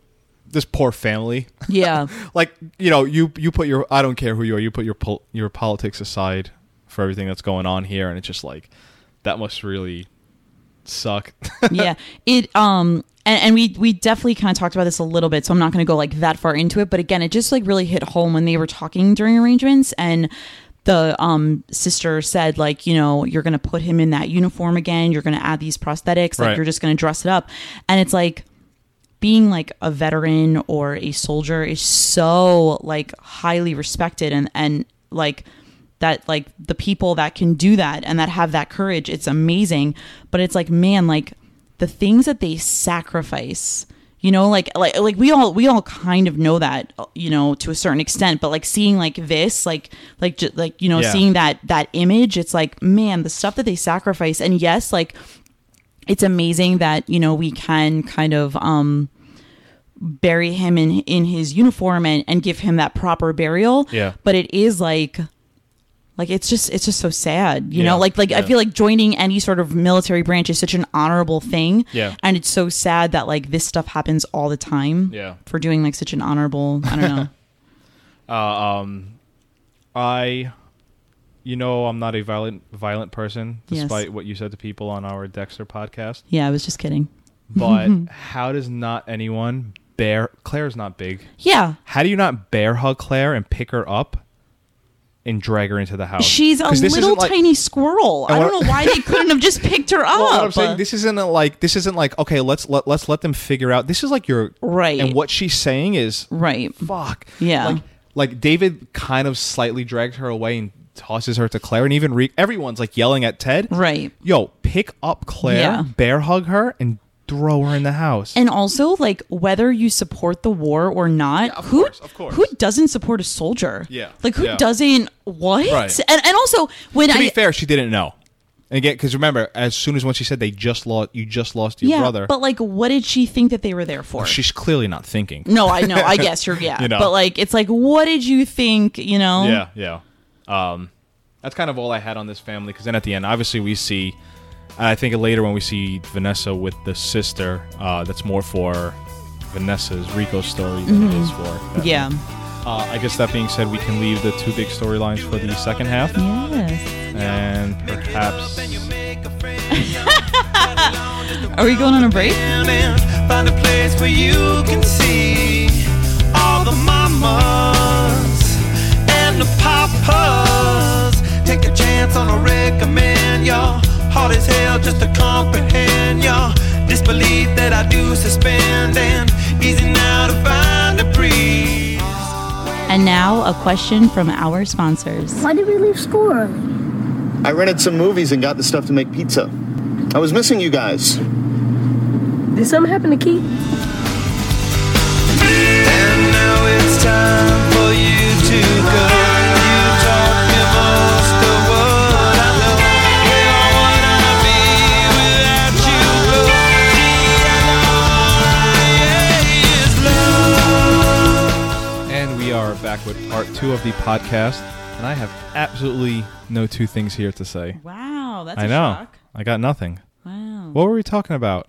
this poor family. Yeah, <laughs> like you know you you put your I don't care who you are you put your pol- your politics aside for everything that's going on here and it's just like that must really suck. <laughs> yeah. It um and, and we we definitely kind of talked about this a little bit, so I'm not going to go like that far into it. But again, it just like really hit home when they were talking during arrangements and. The um sister said like you know you're gonna put him in that uniform again you're gonna add these prosthetics like Right. you're just gonna dress it up and it's like being like a veteran or a soldier is so like highly respected and and like that like the people that can do that and that have that courage it's amazing but it's like man like the things that they sacrifice you know like like like we all we all kind of know that you know to a certain extent but like seeing like this like like ju- like you know Yeah. seeing that that image it's like man the stuff that they sacrifice and yes like it's amazing that you know we can kind of um bury him in in his uniform and and give him that proper burial Yeah. but it is like like it's just it's just so sad you Yeah, know like like i feel like joining any sort of military branch is such an honorable thing Yeah. and it's so sad that like this stuff happens all the time Yeah. for doing like such an honorable i don't know <laughs> <laughs> uh, um I you know I'm not a violent violent person Yes. despite what you said to people on our Dexter podcast. yeah i was just kidding But <laughs> how does not anyone bear Claire's not big. yeah How do you not bear hug Claire and pick her up and drag her into the house? she's a 'Cause this little isn't like- tiny squirrel i don't know why they <laughs> couldn't have just picked her up Well, what I'm saying, this isn't a, like this isn't like okay, let's let let's let them figure out. This is like your Right. And what she's saying is right fuck. Yeah. Like like David kind of slightly drags her away and tosses her to Claire, and even Re- everyone's like yelling at Ted. right Yo, pick up Claire, Yeah. bear hug her, and throw her in the house. And also, like whether you support the war or not, of who course, of course. who doesn't support a soldier? Yeah, like who yeah. doesn't? What? Right. And and also when to I be fair, she didn't know. And again, because remember, as soon as when she said they just lost, you just lost your yeah, brother. but like, what did she think that they were there for? she's clearly not thinking. no, I know. I guess you're <laughs> yeah, You know. but like, it's like, what did you think? You know? Yeah, yeah. Um, that's kind of all I had on this family. Because then at the end, obviously, we see. And I think later when we see Vanessa with the sister, uh, that's more for Vanessa's Rico story than it is for. Bethany. Mm-hmm. Yeah. Uh, I guess that being said, we can leave the two big storylines for the second half, Yes. and perhaps. <laughs> Are we going on a break? find a place where you can see all the mamas and the papas. Take a chance on a recommend, y'all. Hard as hell just to comprehend, y'all. Disbelief that I do suspend and easy now to find a breeze. And now a question from our sponsors. Why did we leave school early? I rented some movies and got the stuff to make pizza. I was missing you guys. Did something happen to Keith? And now it's time for you to go. With part two of the podcast, and I have absolutely no two things here to say. Wow, that's I a know. shock. I got nothing. Wow. What were we talking about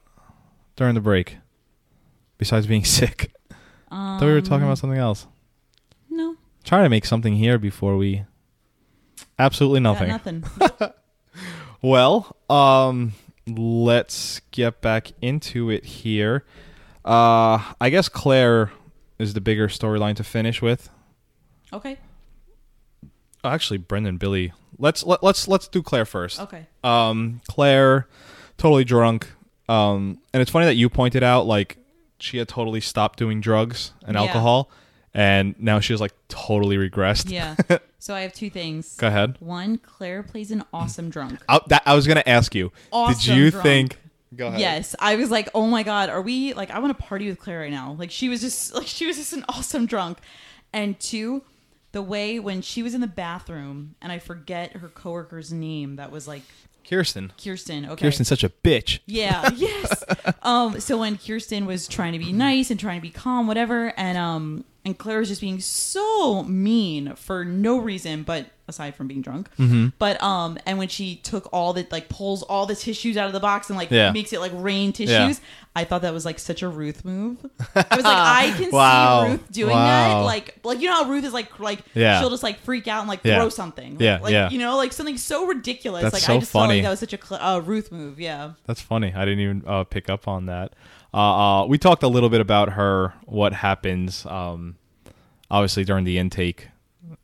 during the break? Besides being <laughs> sick. Thought we were talking about something else. No, Trying to make something here before we absolutely got nothing. nothing. <laughs> Well, um let's get back into it here. Uh I guess Claire is the bigger storyline to finish with. Okay. Oh, actually Brendan Billy. Let's let, let's let's do Claire first. Okay. um Claire totally drunk um and it's funny that you pointed out like she had totally stopped doing drugs and Yeah. alcohol, and now she's like totally regressed. Yeah. <laughs> so I have two things. Go ahead. One, Claire plays an awesome drunk. I, that, I was gonna ask you. did you drunk. think? Go ahead. Yes, I was like, "Oh my god, are we like I want to party with Claire right now." Like she was just <laughs> like she was just an awesome drunk. And two, the way when she was in the bathroom and I forget her coworker's name that was like Kirsten. Kirsten. Okay. Kirsten's such a bitch. Yeah, <laughs> yes. um so when Kirsten was trying to be nice and trying to be calm whatever and um and Claire was just being so mean for no reason but aside from being drunk. Mm-hmm. But um and when she took all the like pulls all the tissues out of the box and like Yeah. makes it like rain tissues, Yeah. I thought that was like such a Ruth move. I was like I can <laughs> Wow. see Ruth doing that like like you know how Ruth is like like Yeah. she'll just like freak out and like throw something. Like, Yeah, like, yeah. you know like something so ridiculous That's like so I just felt funny. like that was such a cl- uh, Ruth move, yeah. That's funny. I didn't even uh, pick up on that. Uh, uh, we talked a little bit about her, what happens, um, obviously during the intake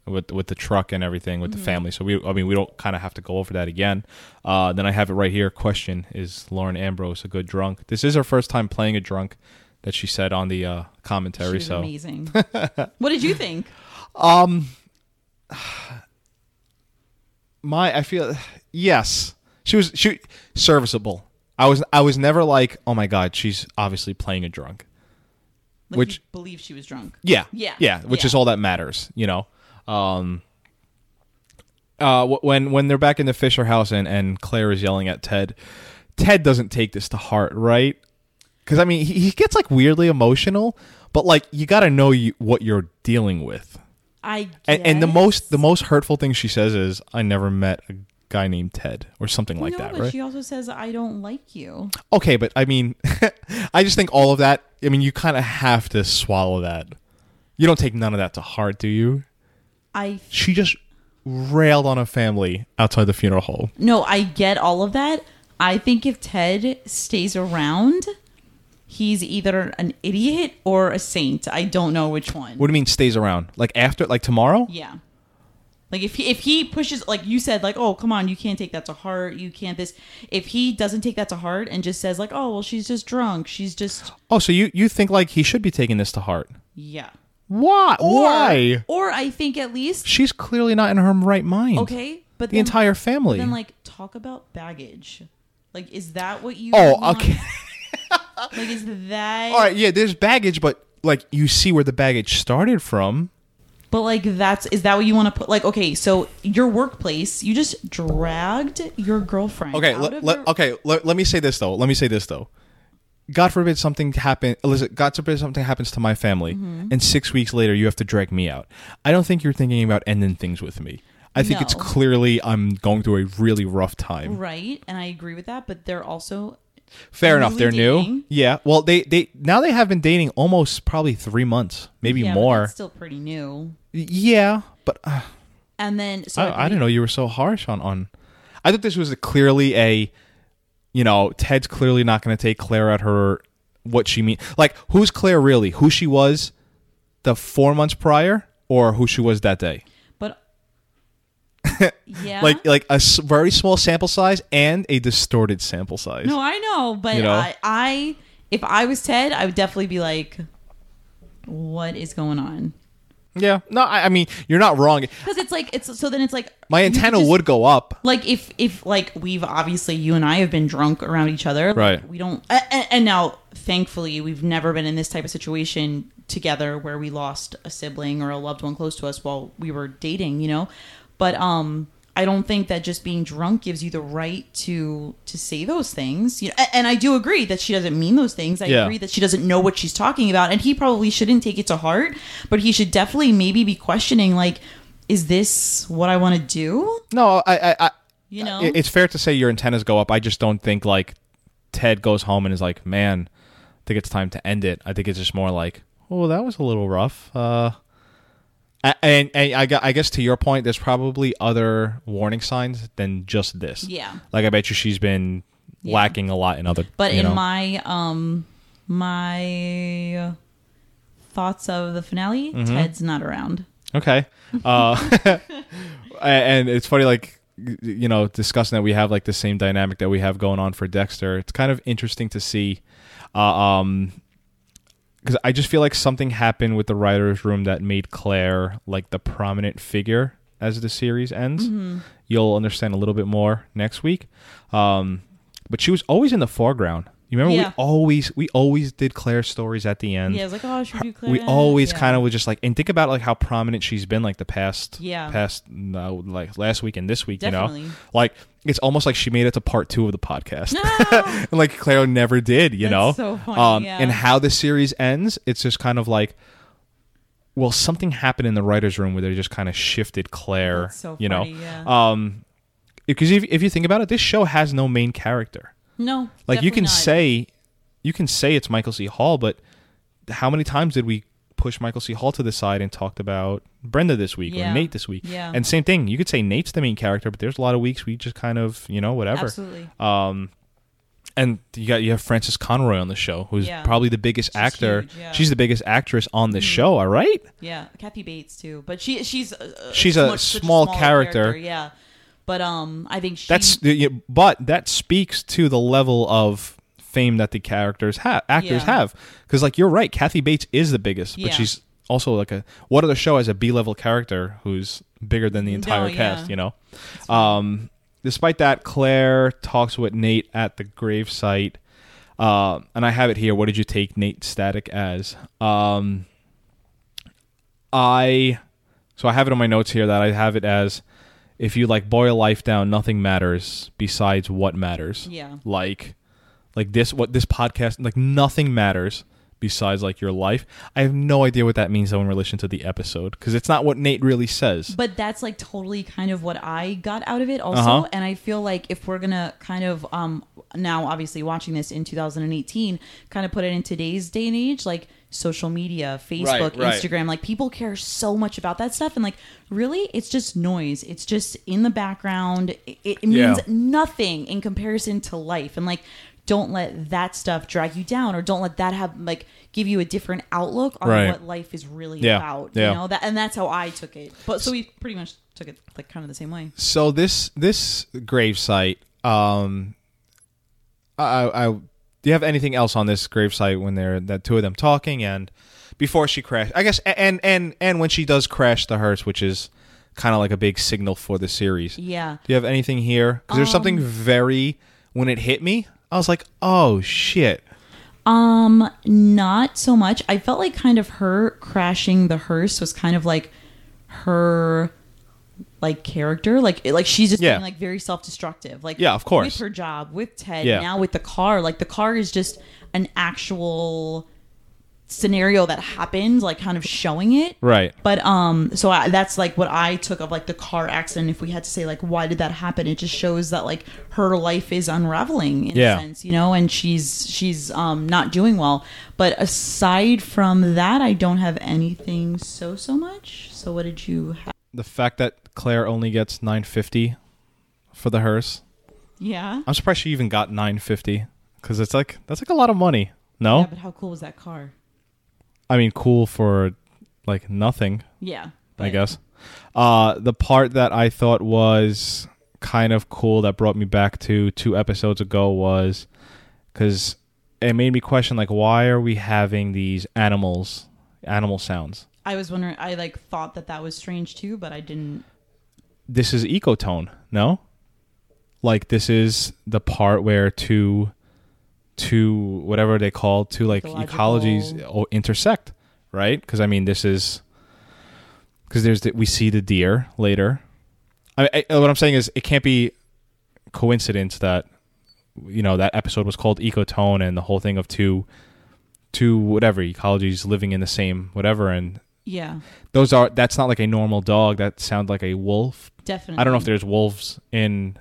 with with the truck and everything with the family. So we, I mean, we don't kind of have to go over that again. Uh, then I have it right here. Question: Is Lauren Ambrose a good drunk? This is her first time playing a drunk. That she said on the uh, commentary. so amazing. <laughs> what did you think? Um, my I feel yes she was she serviceable. I was I was never like oh my god she's obviously playing a drunk. Like Which- you believe she was drunk. Yeah. Yeah. Yeah, which Yeah. is all that matters, you know. Um uh when when they're back in the Fisher house and and Claire is yelling at Ted, Ted doesn't take this to heart, right? Cuz I mean, he, he gets like weirdly emotional, but like you got to know you, what you're dealing with. I And, and the most the most hurtful thing she says is I never met a guy named Ted or something like no, that, but right? she also says I don't like you. Okay, but I mean, <laughs> I just think all of that. I mean, you kind of have to swallow that. You don't take none of that to heart, do you? I She just railed on a family outside the funeral home. no, I get all of that. I think if Ted stays around, he's either an idiot or a saint. I don't know which one. What do you mean stays around? Like after, like tomorrow? Yeah. Like if he if he pushes like you said like oh come on you can't take that to heart you can't this if he doesn't take that to heart and just says like oh well she's just drunk she's just Oh, so you you think like he should be taking this to heart? yeah Why? or, Why? or I think at least She's clearly not in her right mind. okay but The then, entire family. then like talk about baggage like is that what you oh, want? okay. <laughs> like is that All right. Yeah, there's baggage, but like you see where the baggage started from. But like that's is that what you want to put like okay, so your workplace, you just dragged your girlfriend. Okay, of let- your- okay. Let, let me say this though. Let me say this though. God forbid something happen. Listen, God forbid something happens to my family, Mm-hmm. and six weeks later you have to drag me out. I don't think you're thinking about ending things with me. I think it's clearly I'm going through a really rough time. Right, and I agree with that, but they're also Fair enough. They're new. Yeah. Well, they they now they have been dating almost probably three months, maybe yeah, more. still pretty new. yeah, but uh, And then so I, I didn't know you were so harsh on on. I thought this was a, clearly a, you know, Ted's clearly not going to take Claire at her what she mean. Like, who's Claire really? Who she was, the four months prior, or who she was that day? But <laughs> yeah, Like, like a very small sample size and a distorted sample size. no, I know, but You know? I, I if I was Ted, I would definitely be like, what is going on? Yeah. No, I, I mean you're not wrong. Because it's like it's so then it's like My you could antenna just- would go up. like if if like we've obviously you and I have been drunk around each other, like, Right. We don't, and, and now thankfully we've never been in this type of situation together where we lost a sibling or a loved one close to us while we were dating, you know. But um, I don't think that just being drunk gives you the right to to say those things. You know, and I do agree that she doesn't mean those things. I Yeah. agree that she doesn't know what she's talking about, and he probably shouldn't take it to heart. But he should definitely maybe be questioning like. Is this what I want to do? No, I, I, I You know, it's fair to say your antennas go up. I just don't think like Ted goes home and is like, man, I think it's time to end it. I think it's just more like, oh, that was a little rough. Uh, and, and I, I guess to your point, there's probably other warning signs than just this. Yeah. Like I bet you she's been Yeah. lacking a lot in other. But in know? my um my thoughts of the finale, Mm-hmm. Ted's not around. Okay. <laughs> Uh, <laughs> and it's funny, like, you know, discussing that we have like the same dynamic that we have going on for Dexter. It's kind of interesting to see. Uh, um, because I just feel like something happened with the writers' room that made Claire like the prominent figure as the series ends. Mm-hmm. You'll understand a little bit more next week. Um, but she was always in the foreground. You remember Yeah. we always we always did Claire stories at the end. Yeah, it's like, oh, should we do Claire? we always Yeah. kind of was just like and think about like how prominent she's been like the past Yeah. past no, like last week and this week Definitely. you know like it's almost like she made it to part two of the podcast and <laughs> like Claire never did you That's know so funny, um yeah. and how the series ends it's just kind of like well something happened in the writers room where they just kind of shifted Claire so you know funny, yeah. um because if, if you think about it this show has no main character No, like you can not. say you can say it's Michael C. Hall, but how many times did we push Michael C. Hall to the side and talked about Brenda this week Yeah. or Nate this week? Yeah. And same thing, you could say Nate's the main character, but there's a lot of weeks we just kind of, you know, whatever. absolutely. Um and you got you have Frances Conroy on the show, who's Yeah. probably the biggest She's actor. huge, yeah. Mm-hmm. She's the biggest actress on the show, all right? Yeah, Kathy Bates too, but she she's uh, She's a small small character. Yeah, but um, I think she, That's but that speaks to the level of fame that the characters have, actors Yeah. have. Because like you're right, Kathy Bates is the biggest, Yeah. but she's also like a what other show has a B level character who's bigger than the No, entire yeah. cast? You know. Um, despite that, Claire talks with Nate at the gravesite, uh, and I have it here. What did you take Nate Static as? Um, I so I have it on my notes here that I have it as if you like boil life down, nothing matters besides what matters. Yeah. Like like this what this podcast like nothing matters besides like your life. I have no idea what that means though in relation to the episode because it's not what Nate really says. But that's like totally kind of what I got out of it also. Uh-huh. And I feel like if we're gonna kind of um now obviously watching this in 2018, kind of put it in today's day and age, like social media, Facebook, right. Instagram, like people care so much about that stuff and like really it's just noise. It's just in the background. It, it means Yeah. nothing in comparison to life. And like don't let that stuff drag you down or don't let that have like give you a different outlook on Right. what life is really Yeah. about. Yeah. You know, that and that's how I took it. But so we pretty much took it like kind of the same way. so this this gravesite um I, I do you have anything else on this gravesite when they're that two of them talking and before she crashed i guess and and and when she does crash the hearse which is kind of like a big signal for the series Yeah. do you have anything here because there's Um, something very when it hit me i was like oh shit Um, not so much. I felt like kind of her crashing the hearse was kind of like her like character like like she's just Yeah. being like very self-destructive like Yeah, of course. with her job with ted Yeah. now with the car like the car is just an actual scenario that happened like kind of showing it right But um, so I, that's like what I took of like the car accident. If we had to say like why did that happen, it just shows that like her life is unraveling in Yeah. a sense, you know, and she's she's um not doing well. But aside from that, I don't have anything so so much. So what did you have? the fact that claire only gets 950 for the hearse Yeah. i'm surprised she even got 950 because it's like that's like a lot of money no Yeah, but how cool was that car? I mean, cool for like nothing, Yeah. I guess. Uh, the part that I thought was kind of cool that brought me back to two episodes ago was because it made me question, like, why are we having these animals, animal sounds? I was wondering. I like thought that that was strange too, but I didn't. This is ecotone, no? Like, this is the part where two, two, whatever they call, two like Ecological- ecologies intersect, right? Because I mean, this is because there's the, we see the deer later. I, I, what I'm saying is, it can't be coincidence that you know that episode was called ecotone and the whole thing of two, two whatever ecologies living in the same whatever, and Yeah. those are that's not like a normal dog. That sounds like a wolf. Definitely. I don't know if there's wolves in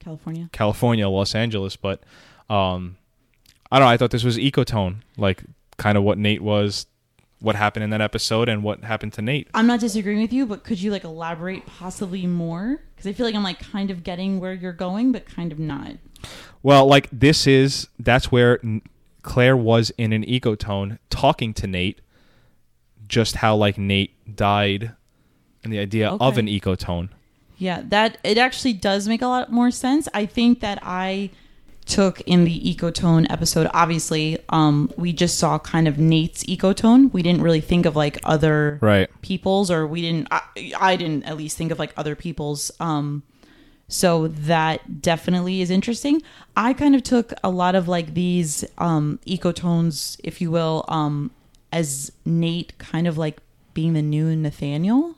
California. California, Los Angeles, but um, I don't know. I thought this was ecotone, like kind of what Nate was, what happened in that episode, and what happened to Nate. I'm not disagreeing with you, but could you like elaborate possibly more? Because I feel like I'm like kind of getting where you're going, but kind of not. Well, like this is that's where Claire was in an ecotone talking to Nate, just how like Nate died, and the idea of an ecotone. Yeah, that it actually does make a lot more sense. I think that I took in the ecotone episode obviously um we just saw kind of nate's ecotone we didn't really think of like other Right. people's or we didn't I, I didn't at least think of like other people's um so that definitely is interesting i kind of took a lot of like these um ecotones if you will um as nate kind of like being the new nathaniel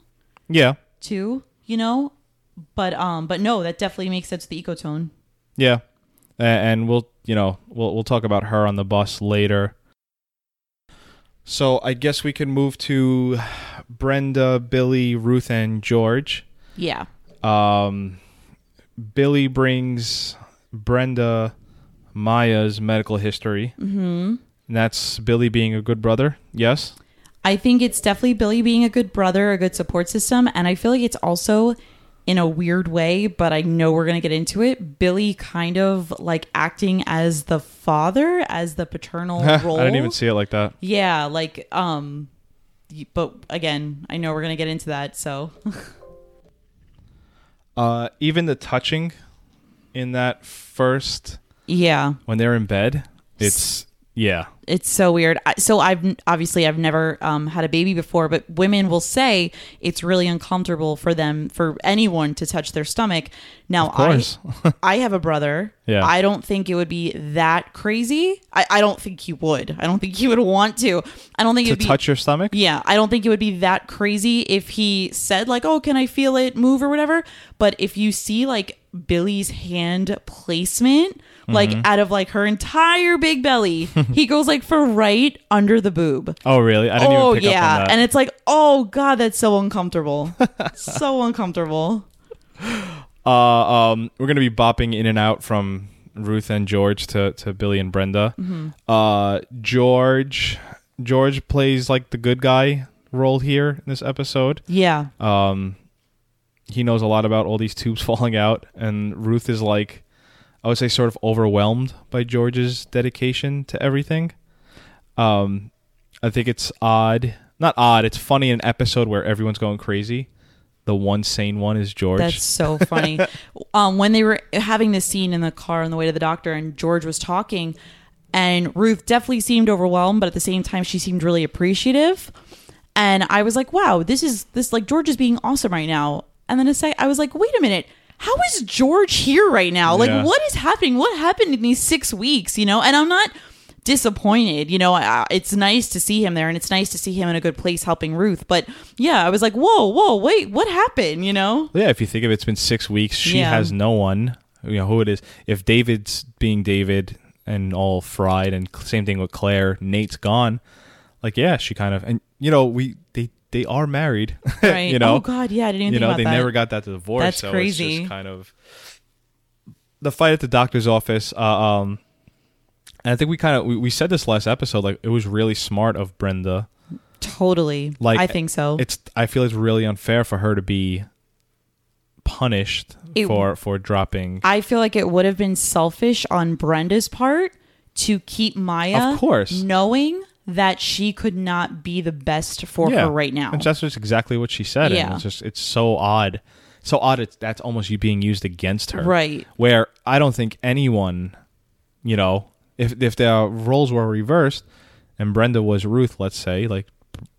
Yeah. too you know but um but no that definitely makes sense the ecotone Yeah. And we'll, you know, we'll we'll talk about her on the bus later. So I guess we can move to Brenda, Billy, Ruth, and George. yeah Um, Billy brings Brenda Maya's medical history. Mm-hmm. And that's Billy being a good brother. Yes. I think it's definitely Billy being a good brother, a good support system, and I feel like it's also in a weird way, but I know we're gonna get into it. Billy kind of like acting as the father, as the paternal role. <laughs> I didn't even see it like that. Yeah, like um, but again, I know we're gonna get into that. So <laughs> Uh, even the touching in that first yeah, when they're in bed, it's yeah. it's so weird. So I've obviously I've never um, had a baby before, but women will say it's really uncomfortable for them for anyone to touch their stomach. Now Of course. I I have a brother. <laughs> Yeah. I don't think it would be that crazy. I, I don't think he would. I don't think he would want to. I don't think to it'd be touch your stomach. yeah, I don't think it would be that crazy if he said like, "Oh, can I feel it move or whatever." But if you see like Billy's hand placement, like Mm-hmm. out of like her entire big belly, <laughs> he goes like for right under the boob. Oh really? I didn't oh even pick yeah, up on that. and it's like, oh god, that's so uncomfortable, so <laughs> uncomfortable. uh, um, we're gonna be bopping in and out from Ruth and George to, to Billy and Brenda. Mm-hmm. Uh, George George plays like the good guy role here in this episode. Yeah, Um, he knows a lot about all these tubes <laughs> falling out, and Ruth is like, I would say, sort of overwhelmed by George's dedication to everything. Um, I think it's odd, not odd. It's funny in an episode where everyone's going crazy. The one sane one is George. That's so <laughs> funny. um, when they were having this scene in the car on the way to the doctor, and George was talking, and Ruth definitely seemed overwhelmed, but at the same time, she seemed really appreciative. And I was like, "Wow, this is this like George is being awesome right now." And then to say, I was like, "Wait a minute." How is George here right now? Like, Yeah. what is happening? What happened in these six weeks? You know, and I'm not disappointed. You know, I, it's nice to see him there, and it's nice to see him in a good place helping Ruth. But yeah, I was like, whoa, whoa, wait, what happened? You know? Yeah, if you think of it, it's been six weeks. She Yeah. has no one. You know who it is. If David's being David and all fried, and same thing with Claire, Nate's gone. Like, yeah, she kind of, and you know, we they are married. <laughs> Right. you know, Oh God, yeah, I didn't even you know, they that. never got that divorce. That's so crazy. It's just kind of the fight at the doctor's office. Uh, um, and I think we kind of we, we said this last episode. Like, it was really smart of Brenda. totally. Like, I think so. It's I feel it's really unfair for her to be punished It- for for dropping. I feel like it would have been selfish on Brenda's part to keep Maya, Of course. knowing that she could not be the best for her right now. And that's just exactly what she said. Yeah. And it's just it's so odd. So odd it's that's almost you being used against her. Right. Where I don't think anyone, you know, if if their roles were reversed and Brenda was Ruth, let's say, like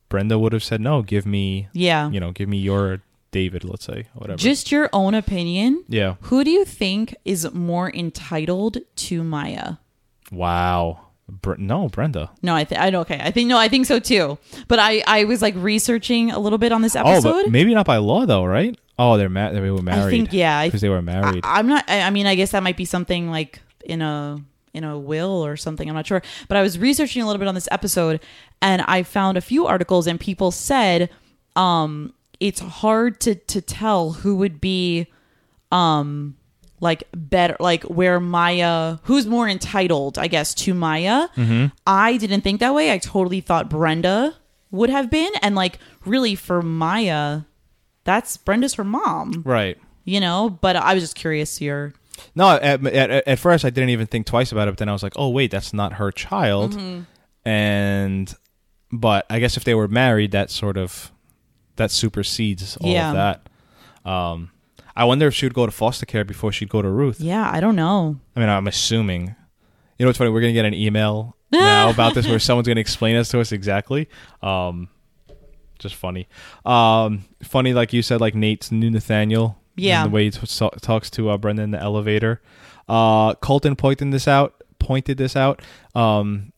Brenda would have said, No, give me Yeah. you know, give me your David, let's say, whatever. Just your own opinion. yeah. Who do you think is more entitled to Maya? Wow. Br- no, Brenda. No, I think I okay. I think no, I think so too. But I I was like researching a little bit on this Oh, episode. but maybe not by law though, right? Oh, they're ma- they were married. I think, yeah, because they were married. I, am not. I, I mean, I guess that might be something like in a in a will or something. I'm not sure. But I was researching a little bit on this episode, and I found a few articles, and people said um, it's hard to to tell who would be um like better like where Maya who's more entitled I guess to Maya I didn't think that way I totally thought Brenda would have been and like really for Maya that's Brenda's her mom right. you know but i was just curious here No, at, at, at first I didn't even think twice about it, but then I was like, oh wait, that's not her child. Mm-hmm. And but I guess if they were married, that sort of that supersedes all Yeah. of that. Um, I wonder if she would go to foster care before she'd go to Ruth. Yeah, I don't know. I mean, I'm assuming. You know what's funny? We're gonna get an email now <laughs> about this where someone's gonna explain this to us exactly. Um, just funny. Um, funny, like you said, like Nate's new Nathaniel. Yeah. the way he t- talks to uh, Brenda in the elevator. Uh, Colton pointed this out. Pointed this out. Um,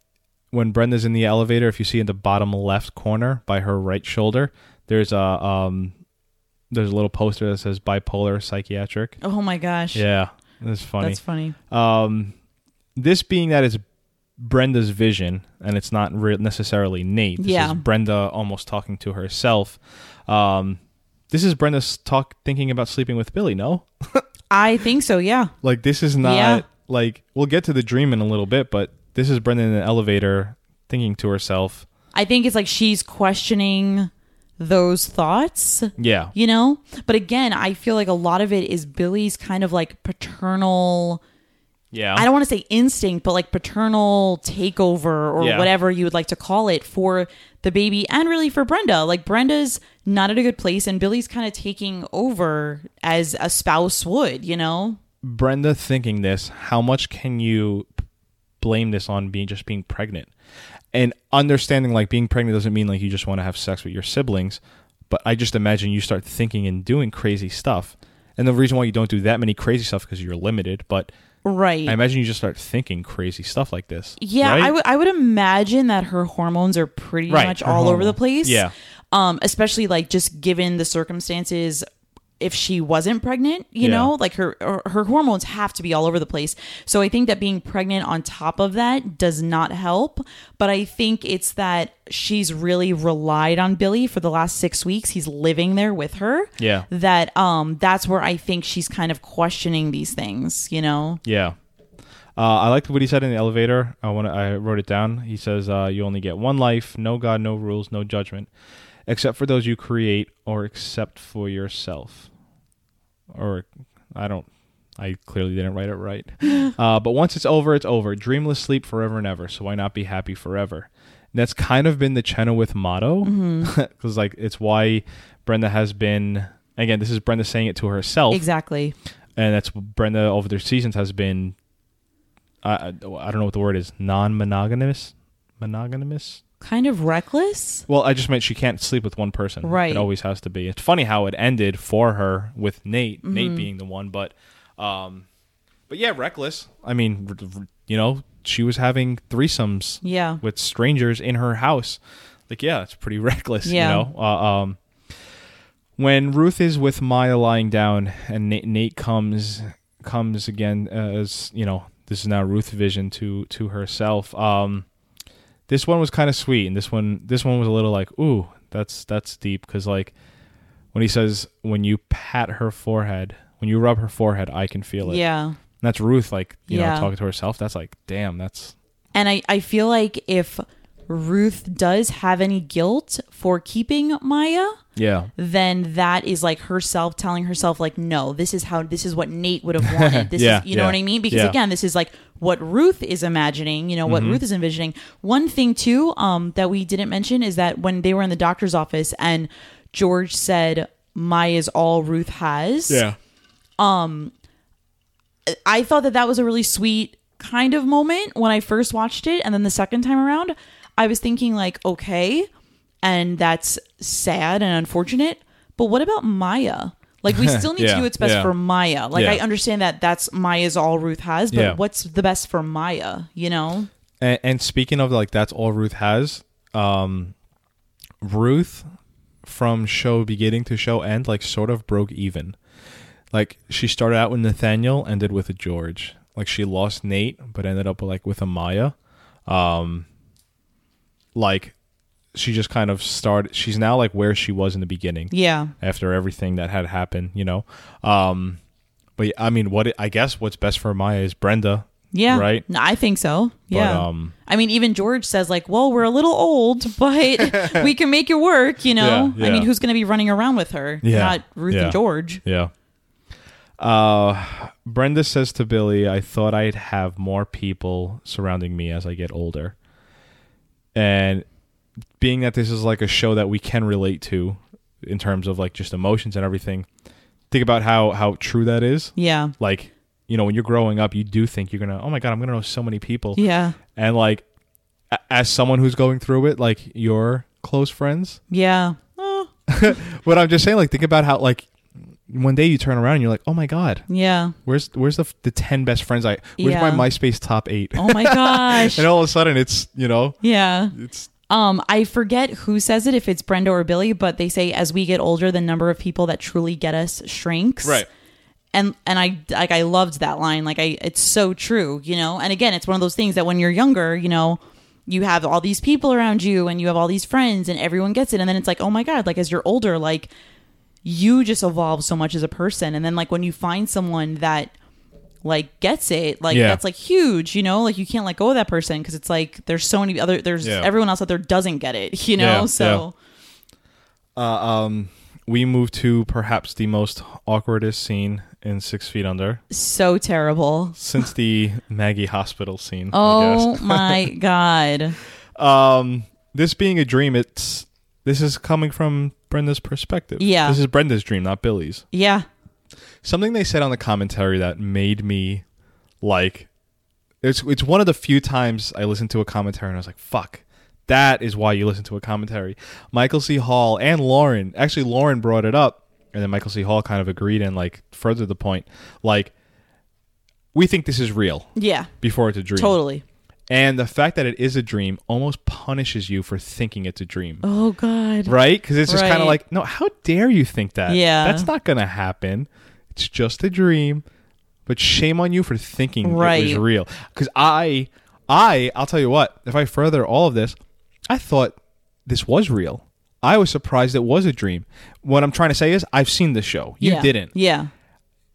when Brenda's in the elevator, if you see in the bottom left corner by her right shoulder, there's a um, there's a little poster that says bipolar psychiatric. Oh my gosh. Yeah, that's funny. That's funny. Um, this being that it's Brenda's vision and it's not re- necessarily Nate. This Yeah. is Brenda almost talking to herself. Um, this is Brenda's talk thinking about sleeping with Billy. No, <laughs> I think so, yeah. like this is not Yeah. like we'll get to the dream in a little bit, but this is Brenda in an elevator thinking to herself. I think it's like she's questioning those thoughts, Yeah, you know? But again, I feel like a lot of it is Billy's kind of like paternal yeah. I don't want to say instinct, but like paternal takeover or Yeah. whatever you would like to call it for the baby and really for Brenda. Like Brenda's not at a good place and Billy's kind of taking over as a spouse would, you know? Brenda thinking this, how much can you blame this on being just being pregnant? And understanding like being pregnant doesn't mean like you just want to have sex with your siblings, but I just imagine you start thinking and doing crazy stuff. And the reason why you don't do that many crazy stuff because you're limited, but Right. I imagine you just start thinking crazy stuff like this. Yeah, right? I would imagine that her hormones are pretty Right, much all over the place. Yeah. Um, especially like just given the circumstances if she wasn't pregnant, you Yeah. know, like her her her hormones have to be all over the place. So I think that being pregnant on top of that does not help, but I think it's that she's really relied on Billy for the last 6 weeks. He's living there with her. Yeah. That um that's where I think she's kind of questioning these things, you know. Yeah. Uh, I liked what he said in the elevator. I want I wrote it down. He says, uh, "You only get one life. No God, no rules, no judgment, except for those you create or accept for yourself." Or I don't. I clearly didn't write it right. <laughs> uh, but once it's over, it's over. Dreamless sleep forever and ever. So why not be happy forever? And that's kind of been the Chenowith motto, <laughs> because like it's why Brenda has been. Again, this is Brenda saying it to herself Exactly. and that's Brenda over the seasons has been. I I I don't know what the word is. Non-monogamous, monogamous. Kind of reckless. Well, I just meant she can't sleep with one person. Right. It always has to be. It's funny how it ended for her with Nate. Mm-hmm. Nate being the one, but, um, but yeah, reckless. I mean, you know, she was having threesomes Yeah. with strangers in her house. Like, yeah, it's pretty <laughs> reckless. Yeah. You know. Uh, um, when Ruth is with Maya lying down, and Nate, Nate comes comes again as you know, this is now Ruth vision to to herself. Um, this one was kind of sweet, and this one this one was a little like, ooh, that's that's deep because like when he says when you pat her forehead, when you rub her forehead, I can feel it. Yeah. And that's Ruth, like you Yeah. know, talking to herself. That's like, damn, that's And I, I feel like if Ruth does have any guilt for keeping Maya, yeah, then that is like herself telling herself like no this is how this is what nate would have <laughs> wanted. This Yeah, is you know yeah, what i mean? Because yeah. again this is like what ruth is imagining you know what ruth is envisioning. One thing too um that we didn't mention is that when they were in the doctor's office and george said maya is all ruth has Yeah. Um, I thought that that was a really sweet kind of moment when I first watched it, and then the second time around, I was thinking like, okay, and that's sad and unfortunate. But what about Maya? Like, we <laughs> still need Yeah, to do what's best yeah. for Maya. Like, Yeah. I understand that that's Maya's all Ruth has, but Yeah. what's the best for Maya? You know? And, and speaking of like that's all Ruth has, um, Ruth from show beginning to show end like sort of broke even. Like she started out with Nathaniel, ended with a George. Like she lost Nate, but ended up like with a Maya. Um, like she just kind of started. She's now like where she was in the beginning Yeah. after everything that had happened, you know. Um, but I mean, what it, I guess what's best for Maya is Brenda. Yeah. Right? I think so. Yeah. um, I mean, even George says, like, well, we're a little old, <laughs> but <laughs> we can make it work, you know? Yeah, I mean, who's going to be running around with her? Yeah, Not Ruth yeah. and George. Yeah. Uh, Brenda says to Billy, "I thought I'd have more people surrounding me as I get older." And being that this is like a show that we can relate to in terms of like just emotions and everything, think about how how true that is. Yeah. Like, you know, when you're growing up, you do think you're gonna. Oh my god, I'm gonna know so many people. Yeah. And like, a- as someone who's going through it, like your close friends. Yeah. Oh, <laughs> But I'm just saying, like, think about how like one day you turn around and you're like, oh my god, yeah. where's where's the the ten best friends I? Where's Yeah. my MySpace top eight? Oh my <laughs> gosh. and all of a sudden, it's you know, yeah. it's Um, I forget who says it, if it's Brenda or Billy, but they say as we get older, the number of people that truly get us shrinks. Right. And and I like I loved that line. Like I, it's so true, you know. And again, it's one of those things that when you're younger, you know, you have all these people around you, and you have all these friends, and everyone gets it. And then it's like, oh my god, like as you're older, like you just evolve so much as a person. And then like when you find someone that like gets it like Yeah. that's like huge you know like you can't let go of that person because it's like there's so many other there's Yeah. everyone else out there doesn't get it <laughs> you know Yeah, so we move to perhaps the most awkwardest scene in Six Feet Under so terrible since the Maggie Hospital scene. Oh my <laughs> god um, this being a dream, it's this is coming from Brenda's perspective. Yeah. this is Brenda's dream, not Billy's. yeah Something they said on the commentary that made me like it's it's one of the few times I listened to a commentary and I was like, "Fuck." That is why you listen to a commentary. Michael C. Hall and Lauren, actually Lauren brought it up and then Michael C. Hall kind of agreed and like furthered the point. Like we think this is real yeah before it's a dream. totally And the fact that it is a dream almost punishes you for thinking it's a dream. oh god Right? Because it's just kind of like, no, how dare you think that? Yeah. That's not going to happen. It's just a dream. But shame on you for thinking it was real. Because I, I, I'll tell you what, if I further all of this, I thought this was real. I was surprised it was a dream. What I'm trying to say is, I've seen the show. You yeah. didn't. yeah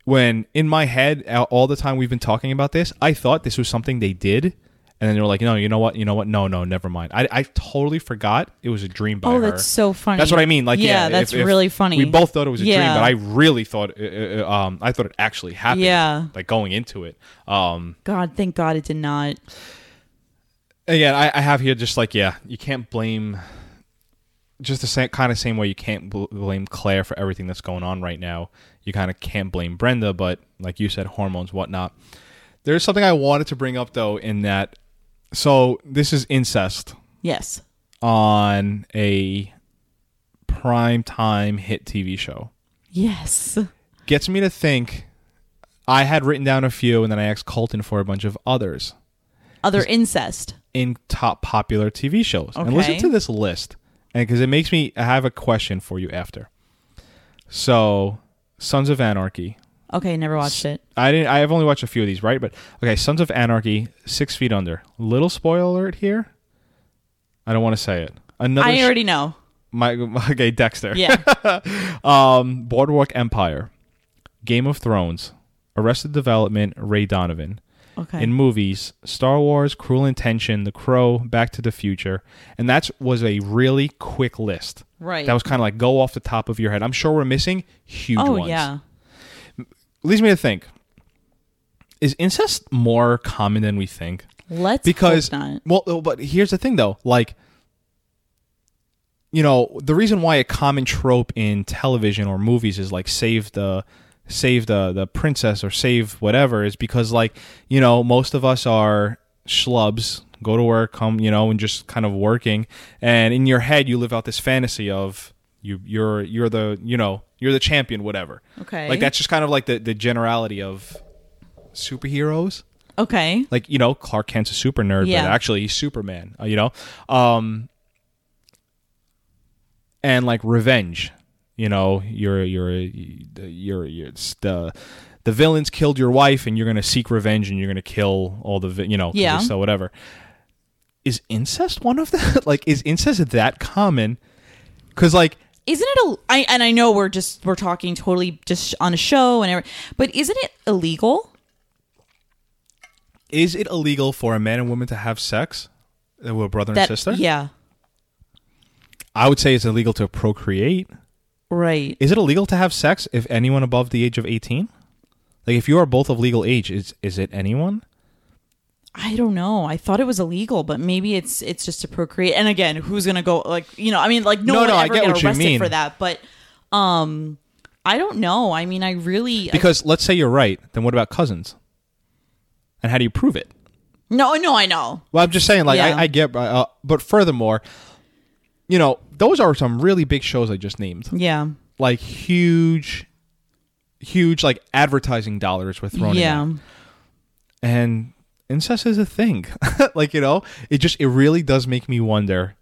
When in my head, all the time we've been talking about this, I thought this was something they did. And then they were like, no, you know what? You know what? No, no, never mind. I, I totally forgot it was a dream by oh her. that's so funny That's what I mean. Like, yeah, yeah that's if- if really funny We both thought it was a dream, but I really thought, uh, uh, um, I thought it actually happened. Yeah. like going into it. Um, god thank god it did not again, I, I have here just like, yeah, you can't blame. Just the same kind of same way you can't bl- blame Claire for everything that's going on right now. You kind of can't blame Brenda, but like you said, hormones, whatnot. There's something I wanted to bring up though, in that. So this is incest yes on a prime time hit TV show. yes gets me to think. I had written down a few, and then I asked Colton for a bunch of others other incest in top popular TV shows. And listen Okay. to this list, and because it makes me I have a question for you after. So, Sons of Anarchy. Okay never watched it I didn't. I have only watched a few of these, right? But okay, Sons of Anarchy, Six Feet Under. Little spoiler alert here. I don't want to say it. Another. i sh- already know my <laughs> okay, Dexter. yeah <laughs> um, Boardwalk Empire, Game of Thrones, Arrested Development, Ray Donovan. okay In movies, Star Wars, Cruel Intention, The Crow, Back to the Future, and that was a really quick list. right That was kind of like go off the top of your head. I'm sure we're missing huge oh ones. yeah leads me to think: Is incest more common than we think? let's because well uh, but here's the thing though. Like you know the reason why a common trope in television or movies is like save the save the the princess or save whatever is because like you know most of us are schlubs go to work come you know and just kind of working. And in your head you live out this fantasy of you you're you're the you know you're the champion whatever Okay. like that's just kind of like the the generality of superheroes okay like you know Clark Kent's a super nerd, Yeah. but actually he's Superman. uh, You know, um, and like revenge. You know, you're you're you're, you're the the villains killed your wife, and you're gonna seek revenge, and you're gonna kill all the vi- you know Yeah. so whatever. Is incest one of them? <laughs> like, is incest that common? Because like isn't it a I and I know we're just we're talking totally just on a show and every, but isn't it illegal? is it illegal for a man and woman to have sex with a brother and That sister? yeah, I would say it's illegal to procreate. right. Is it illegal to have sex if anyone above the age of 18? Like if you are both of legal age, is is it anyone? I don't know. I thought it was illegal, but maybe it's it's just to procreate. And again, who's gonna go like you know? I mean, like no, No, one no, I ever get get what you arrested mean. for that. But um, I don't know. I mean, I really Because let's say you're right, then what about cousins? And how do you prove it? no, no, I know. Well, I'm just saying, like, Yeah. I, I get, uh, but furthermore, you know, those are some really big shows I just named. Yeah, Like, huge, huge, like, advertising dollars were thrown yeah, in. And incest is a thing. <laughs> like, you know, it just, it really does make me wonder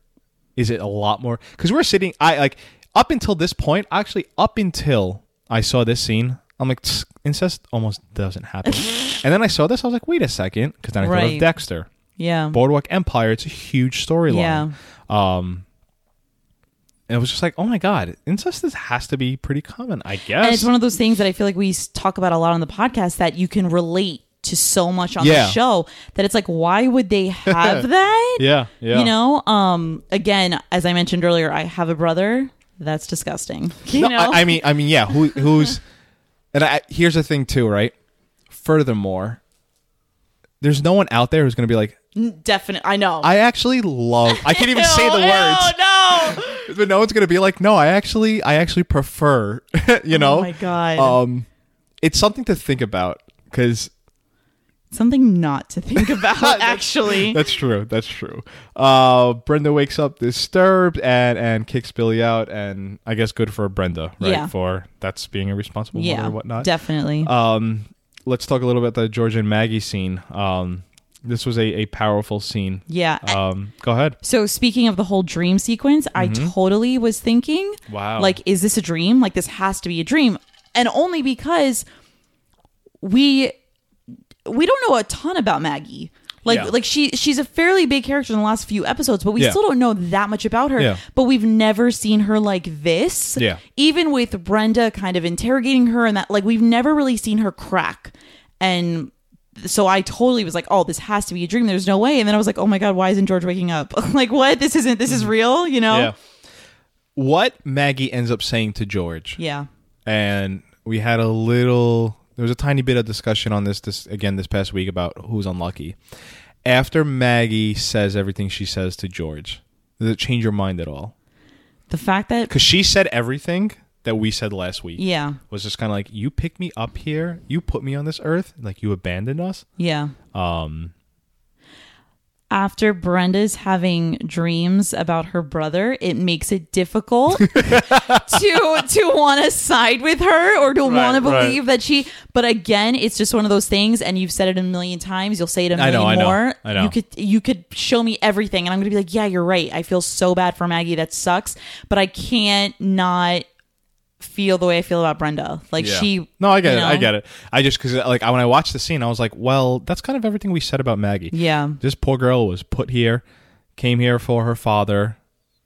is it a lot more? Because we're sitting, I like, up until this point, actually, up until I saw this scene, I'm like, incest almost doesn't happen. <laughs> and then I saw this, I was like, wait a second. Because then I thought of Dexter. yeah, Boardwalk Empire, it's a huge storyline. yeah. Um, and it was just like, oh my god, incest is, has to be pretty common, I guess. And it's one of those things that I feel like we talk about a lot on the podcast that you can relate to so much on Yeah. the show that it's like, why would they <laughs> have that? yeah, yeah. You know, um, again, as I mentioned earlier, I have a brother. That's disgusting. You No, know, I, I mean, I mean, yeah. Who, who's? And I, here's the thing, too, right? Furthermore, there's no one out there who's going to be like, definite. I know. I actually love. I can't even <laughs> say the Ew, words, ew, No. <laughs> but no one's going to be like, no, I actually, I actually prefer. you know, Oh my god. um, it's something to think about because Something not to think <laughs> about. actually. That's true. That's true. Uh, Brenda wakes up disturbed and and kicks Billy out, and I guess good for Brenda, right? Yeah. For that's being a responsible mother yeah. or whatnot. Definitely. um, let's talk a little bit about the George and Maggie scene. Um, this was a, a powerful scene. yeah. Um, go ahead. So speaking of the whole dream sequence, I totally was thinking, Mm-hmm. Wow. like, is this a dream? Like, this has to be a dream, and only because we we don't know a ton about Maggie. Like, Yeah. like she she's a fairly big character in the last few episodes, but we Yeah. still don't know that much about her. Yeah. But we've never seen her like this. Yeah. Even with Brenda kind of interrogating her and that, like, we've never really seen her crack. And so I totally was like, "Oh, this has to be a dream. There's no way." And then I was like, "Oh my god, why isn't George waking up? <laughs> like, what? This isn't. This is real. You know? Mm-hmm. Yeah. What Maggie ends up saying to George, Yeah. and we had a little there was a tiny bit of discussion on this this again this past week about who's unlucky. After maggie says everything she says to george does it change your mind at all? The fact that because she said everything that we said last week. Yeah, was just kind of like you picked me up here. You put me on this earth. Like you abandoned us. Yeah. um After Brenda's having dreams about her brother, it makes it difficult <laughs> to to want to side with her or to want to right. believe that she. But again, it's just one of those things, and you've said it a million times. You'll say it a million know, I know, more. I know. You could you could show me everything, and I'm gonna be like, yeah, you're right. I feel so bad for Maggie. That sucks. But I can't not feel the way I feel about Brenda. Like yeah. she. no i get you it i know? get it i just because like I, when i watched the scene i was like well that's kind of everything we said about maggie Yeah. this poor girl was put here, came here for her father,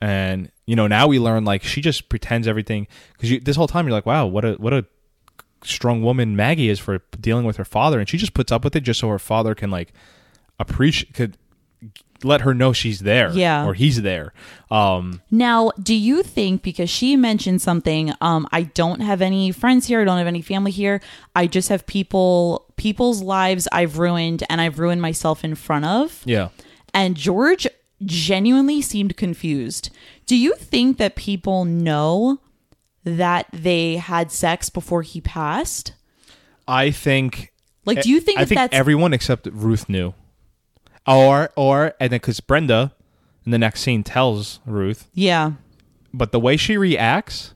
and you know now we learn like she just pretends everything because this whole time you're like, wow, what a what a strong woman Maggie is for dealing with her father, and she just puts up with it just so her father can like appreciate could let her know she's there, Yeah. or he's there. Um, Now, do you think because she mentioned something, um, I don't have any friends here, I don't have any family here. I just have people people's lives I've ruined and I've ruined myself in front of. yeah, And George genuinely seemed confused. Do you think that people know that they had sex before he passed? I think. Like, do you think I that think that's everyone except Ruth knew, or or and then because Brenda in the next scene tells Ruth, yeah? but the way she reacts.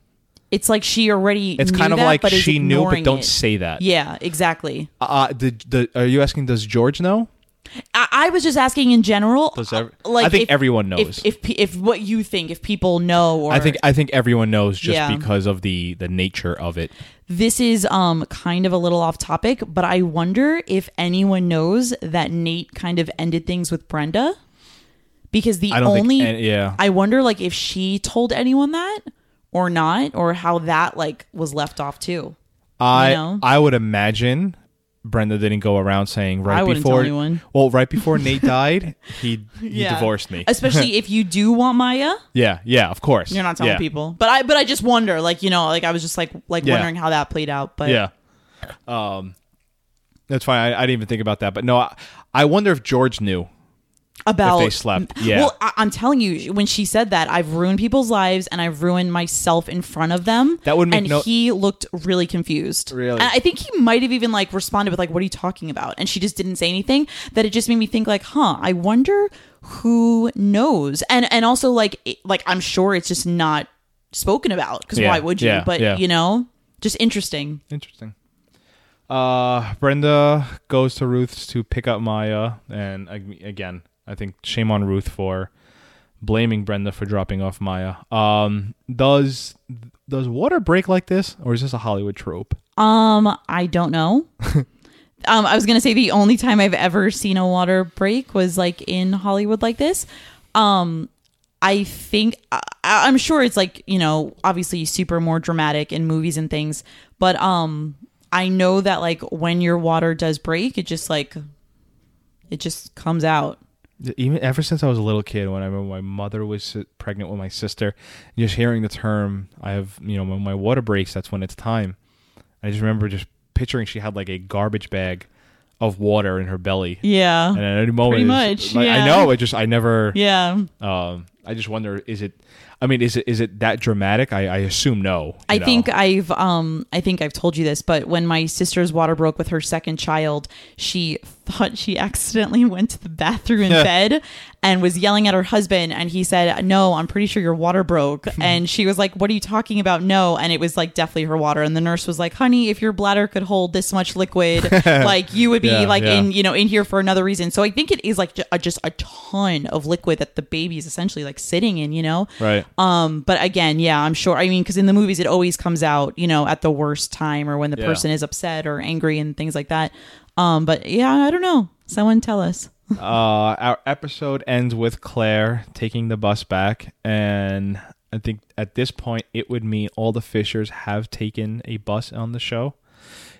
It's like she already. It's kind of that, like she knew, but don't it. say that. Yeah, exactly. Uh, the, the, are you asking? Does George know? I, I was just asking in general. Uh, like I think if- everyone knows. If, if if what you think, if people know, or I think I think everyone knows just Yeah. because of the the nature of it. this is um kind of a little off topic, but I wonder if anyone knows that Nate kind of ended things with Brenda, because the I only think. yeah, I wonder like if she told anyone that or not, or how that like was left off too. I know? I would imagine Brenda didn't go around saying right before. tell anyone. Well, right before Nate <laughs> died, he he divorced me. Especially <laughs> if you do want Maya, yeah, yeah, of course. you're not telling yeah. people. But I but I just wonder, like you know, like I was just like like Yeah. wondering how that played out. But Yeah. Um, that's fine. I, I didn't even think about that, but no, I, I wonder if George knew about they slept, yeah. Well, I, I'm telling you, when she said that, I've ruined people's lives and I've ruined myself in front of them. That would make and no- he looked really confused. Really? and I think he might have even like responded with like, "What are you talking about?" And she just didn't say anything. That it just made me think like, "Huh, I wonder who knows." And and also like it- like I'm sure it's just not spoken about because Yeah, why would you? yeah, but yeah. you know, just interesting. Interesting. Uh, Brenda goes to Ruth's to pick up Maya, and again, I think shame on Ruth for blaming Brenda for dropping off Maya. Um, does does water break like this, or is this a Hollywood trope? Um, I don't know. <laughs> um, I was gonna say the only time I've ever seen a water break was like in Hollywood like this. Um, I think I, I'm sure it's like you know obviously super more dramatic in movies and things, but um, I know that like when your water does break, it just like it just comes out. Even ever since I was a little kid, when I remember my mother was pregnant with my sister, just hearing the term, I have you know when my water breaks, that's when it's time. I just remember just picturing she had like a garbage bag of water in her belly. Yeah, and at any moment, Pretty much, like, I know. It just I never. yeah. Um, I just wonder, is it? I mean, is it is it that dramatic? I, I assume no. I know. think I've um I think I've told you this, but when my sister's water broke with her second child, she thought she <laughs> accidentally went to the bathroom in bed and was yelling at her husband and he said, "No, I'm pretty sure your water broke." and she was like, "What are you talking about?" No, and it was like definitely her water and the nurse was like, "Honey, if your bladder could hold this much liquid, <laughs> like you would be Yeah, like yeah. in, you know, in here for another reason." So I think it is like a, just a ton of liquid that the baby is essentially like sitting in, you know. right. Um, but again, yeah, I'm sure. I mean, because in the movies, it always comes out, you know, at the worst time or when the Yeah. person is upset or angry and things like that. Um, but yeah, I don't know. Someone tell us. <laughs> uh, our episode ends with Claire taking the bus back, and I think at this point it would mean all the Fishers have taken a bus on the show.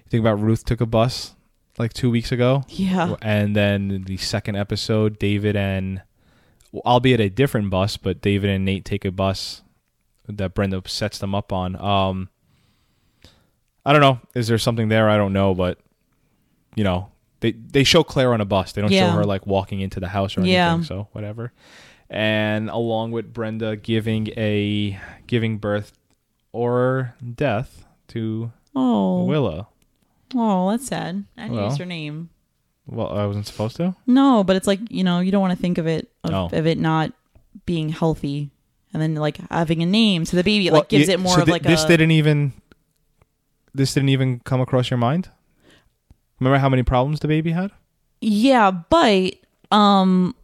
You think about Ruth took a bus like two weeks ago. Yeah. And then the second episode, David and, albeit a different bus, but David and Nate take a bus that Brenda sets them up on. Um, I don't know. Is there something there? I don't know, but you know, they they show Claire on a bus. They don't Yeah. show her like walking into the house or anything. Yeah. So whatever. And along with Brenda giving a giving birth or death to Oh, Willa. oh, that's sad. I Well. use her name. Well, I wasn't supposed to. No, but it's like you know, you don't want to think of it of, Oh. of it not being healthy, and then like having a name to the baby, it, like gives it more so of thi- like this a. didn't even this didn't even come across your mind remember how many problems the baby had yeah, but um,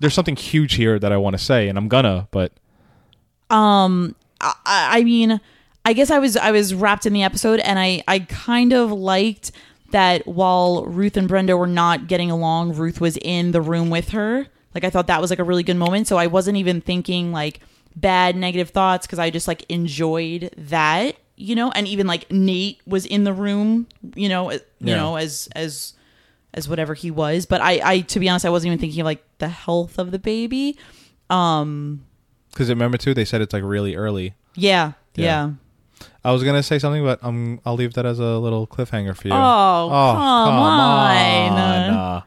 there's something huge here that i want to say and i'm gonna but um I, I mean i guess i was i was wrapped in the episode and i i kind of liked that while ruth and brenda were not getting along ruth was in the room with her like i thought that was like a really good moment so i wasn't even thinking like bad negative thoughts because i just like enjoyed that you know and even like nate was in the room you know you Yeah. know as as as whatever he was but i i to be honest i wasn't even thinking of like the health of the baby um because remember too they said it's like really early yeah Yeah. yeah. I was gonna say something but um, i'll leave that as a little cliffhanger for you Oh, come on.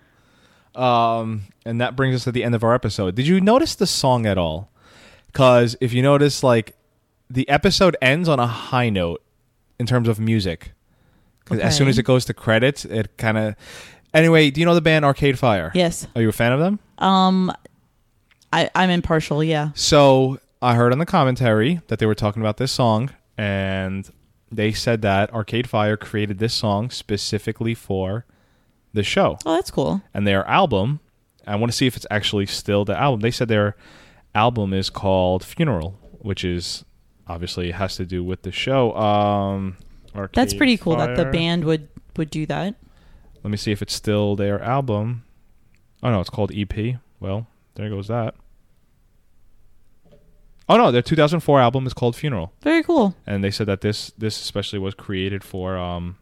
on. um and that brings us to the end of our episode did you notice the song at all because if you notice like the episode ends on a high note in terms of music 'Cause as soon as it goes to credits it kind of anyway do you know the band arcade fire Yes. are you a fan of them Um, I I'm impartial. Yeah. So I heard on the commentary that they were talking about this song, and they said that Arcade Fire created this song specifically for the show Oh, that's cool. and their album. I want to see if it's actually still the album. They said their album is called Funeral, which is obviously has to do with the show. Um, That's pretty cool that the band would would do that. Let me see if it's still their album. Oh no, it's called EP. Well, there goes that. Oh no, their 2004 album is called Funeral, Very cool. and they said that this this especially was created for um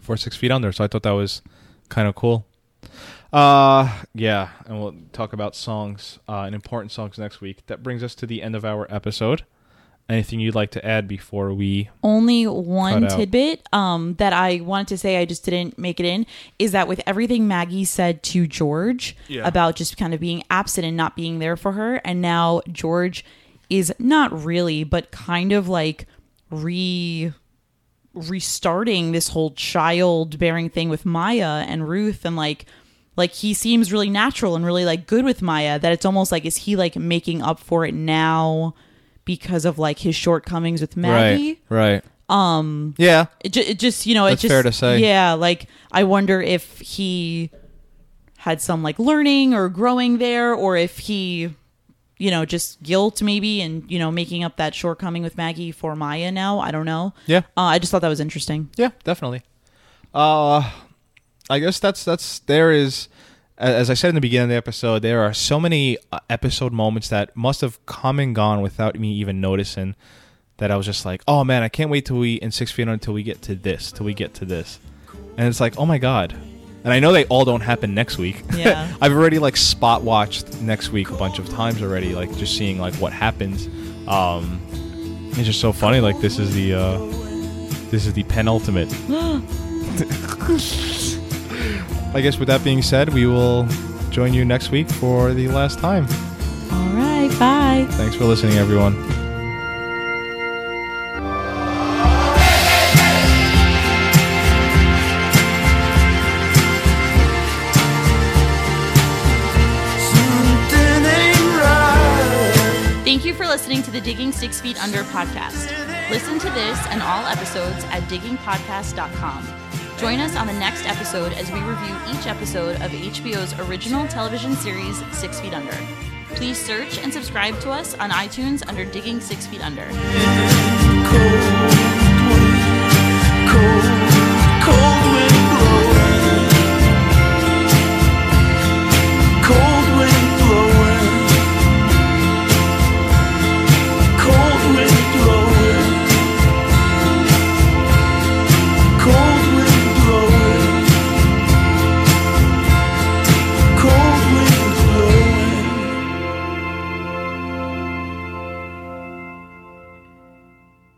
for Six Feet Under. So I thought that was kind of cool. Uh, yeah, and we'll talk about songs uh, and important songs next week. That brings us to the end of our episode, anything you'd like to add before we? only one Cut out. tidbit um, that I wanted to say, I just didn't make it in, is that with everything Maggie said to George Yeah. about just kind of being absent and not being there for her, and now George is not really, but kind of like re restarting this whole child bearing thing with Maya and Ruth and like like he seems really natural and really like good with Maya that it's almost like is he like making up for it now because of like his shortcomings with Maggie? Right. Right. Um. Yeah. It, ju- it just you know That's it just fair to say. yeah like I wonder if he had some like learning or growing there or if he you know just guilt maybe and you know making up that shortcoming with Maggie for Maya now I don't know Yeah. uh, I just thought that was interesting Yeah. Definitely. Uh, I guess that's that's there is. As I said in the beginning of the episode, there are so many uh, episode moments that must have come and gone without me even noticing. That I was just like, oh man, I can't wait till we in Six Feet Under until we get to this, till we get to this, and it's like, oh my god, and I know they all don't happen next week. Yeah. <laughs> I've already like spot watched next week a bunch of times already, like just seeing like what happens. Um, it's just so funny. Like this is the uh, this is the penultimate. <gasps> I guess with that being said, we will join you next week for the last time. all right bye Thanks for listening, everyone. The Digging Six Feet Under podcast. Listen to this and all episodes at diggingpodcast.com. Join us on the next episode as we review each episode of HBO's original television series, Six Feet Under. Please search and subscribe to us on iTunes under Digging Six Feet Under. Cold, cold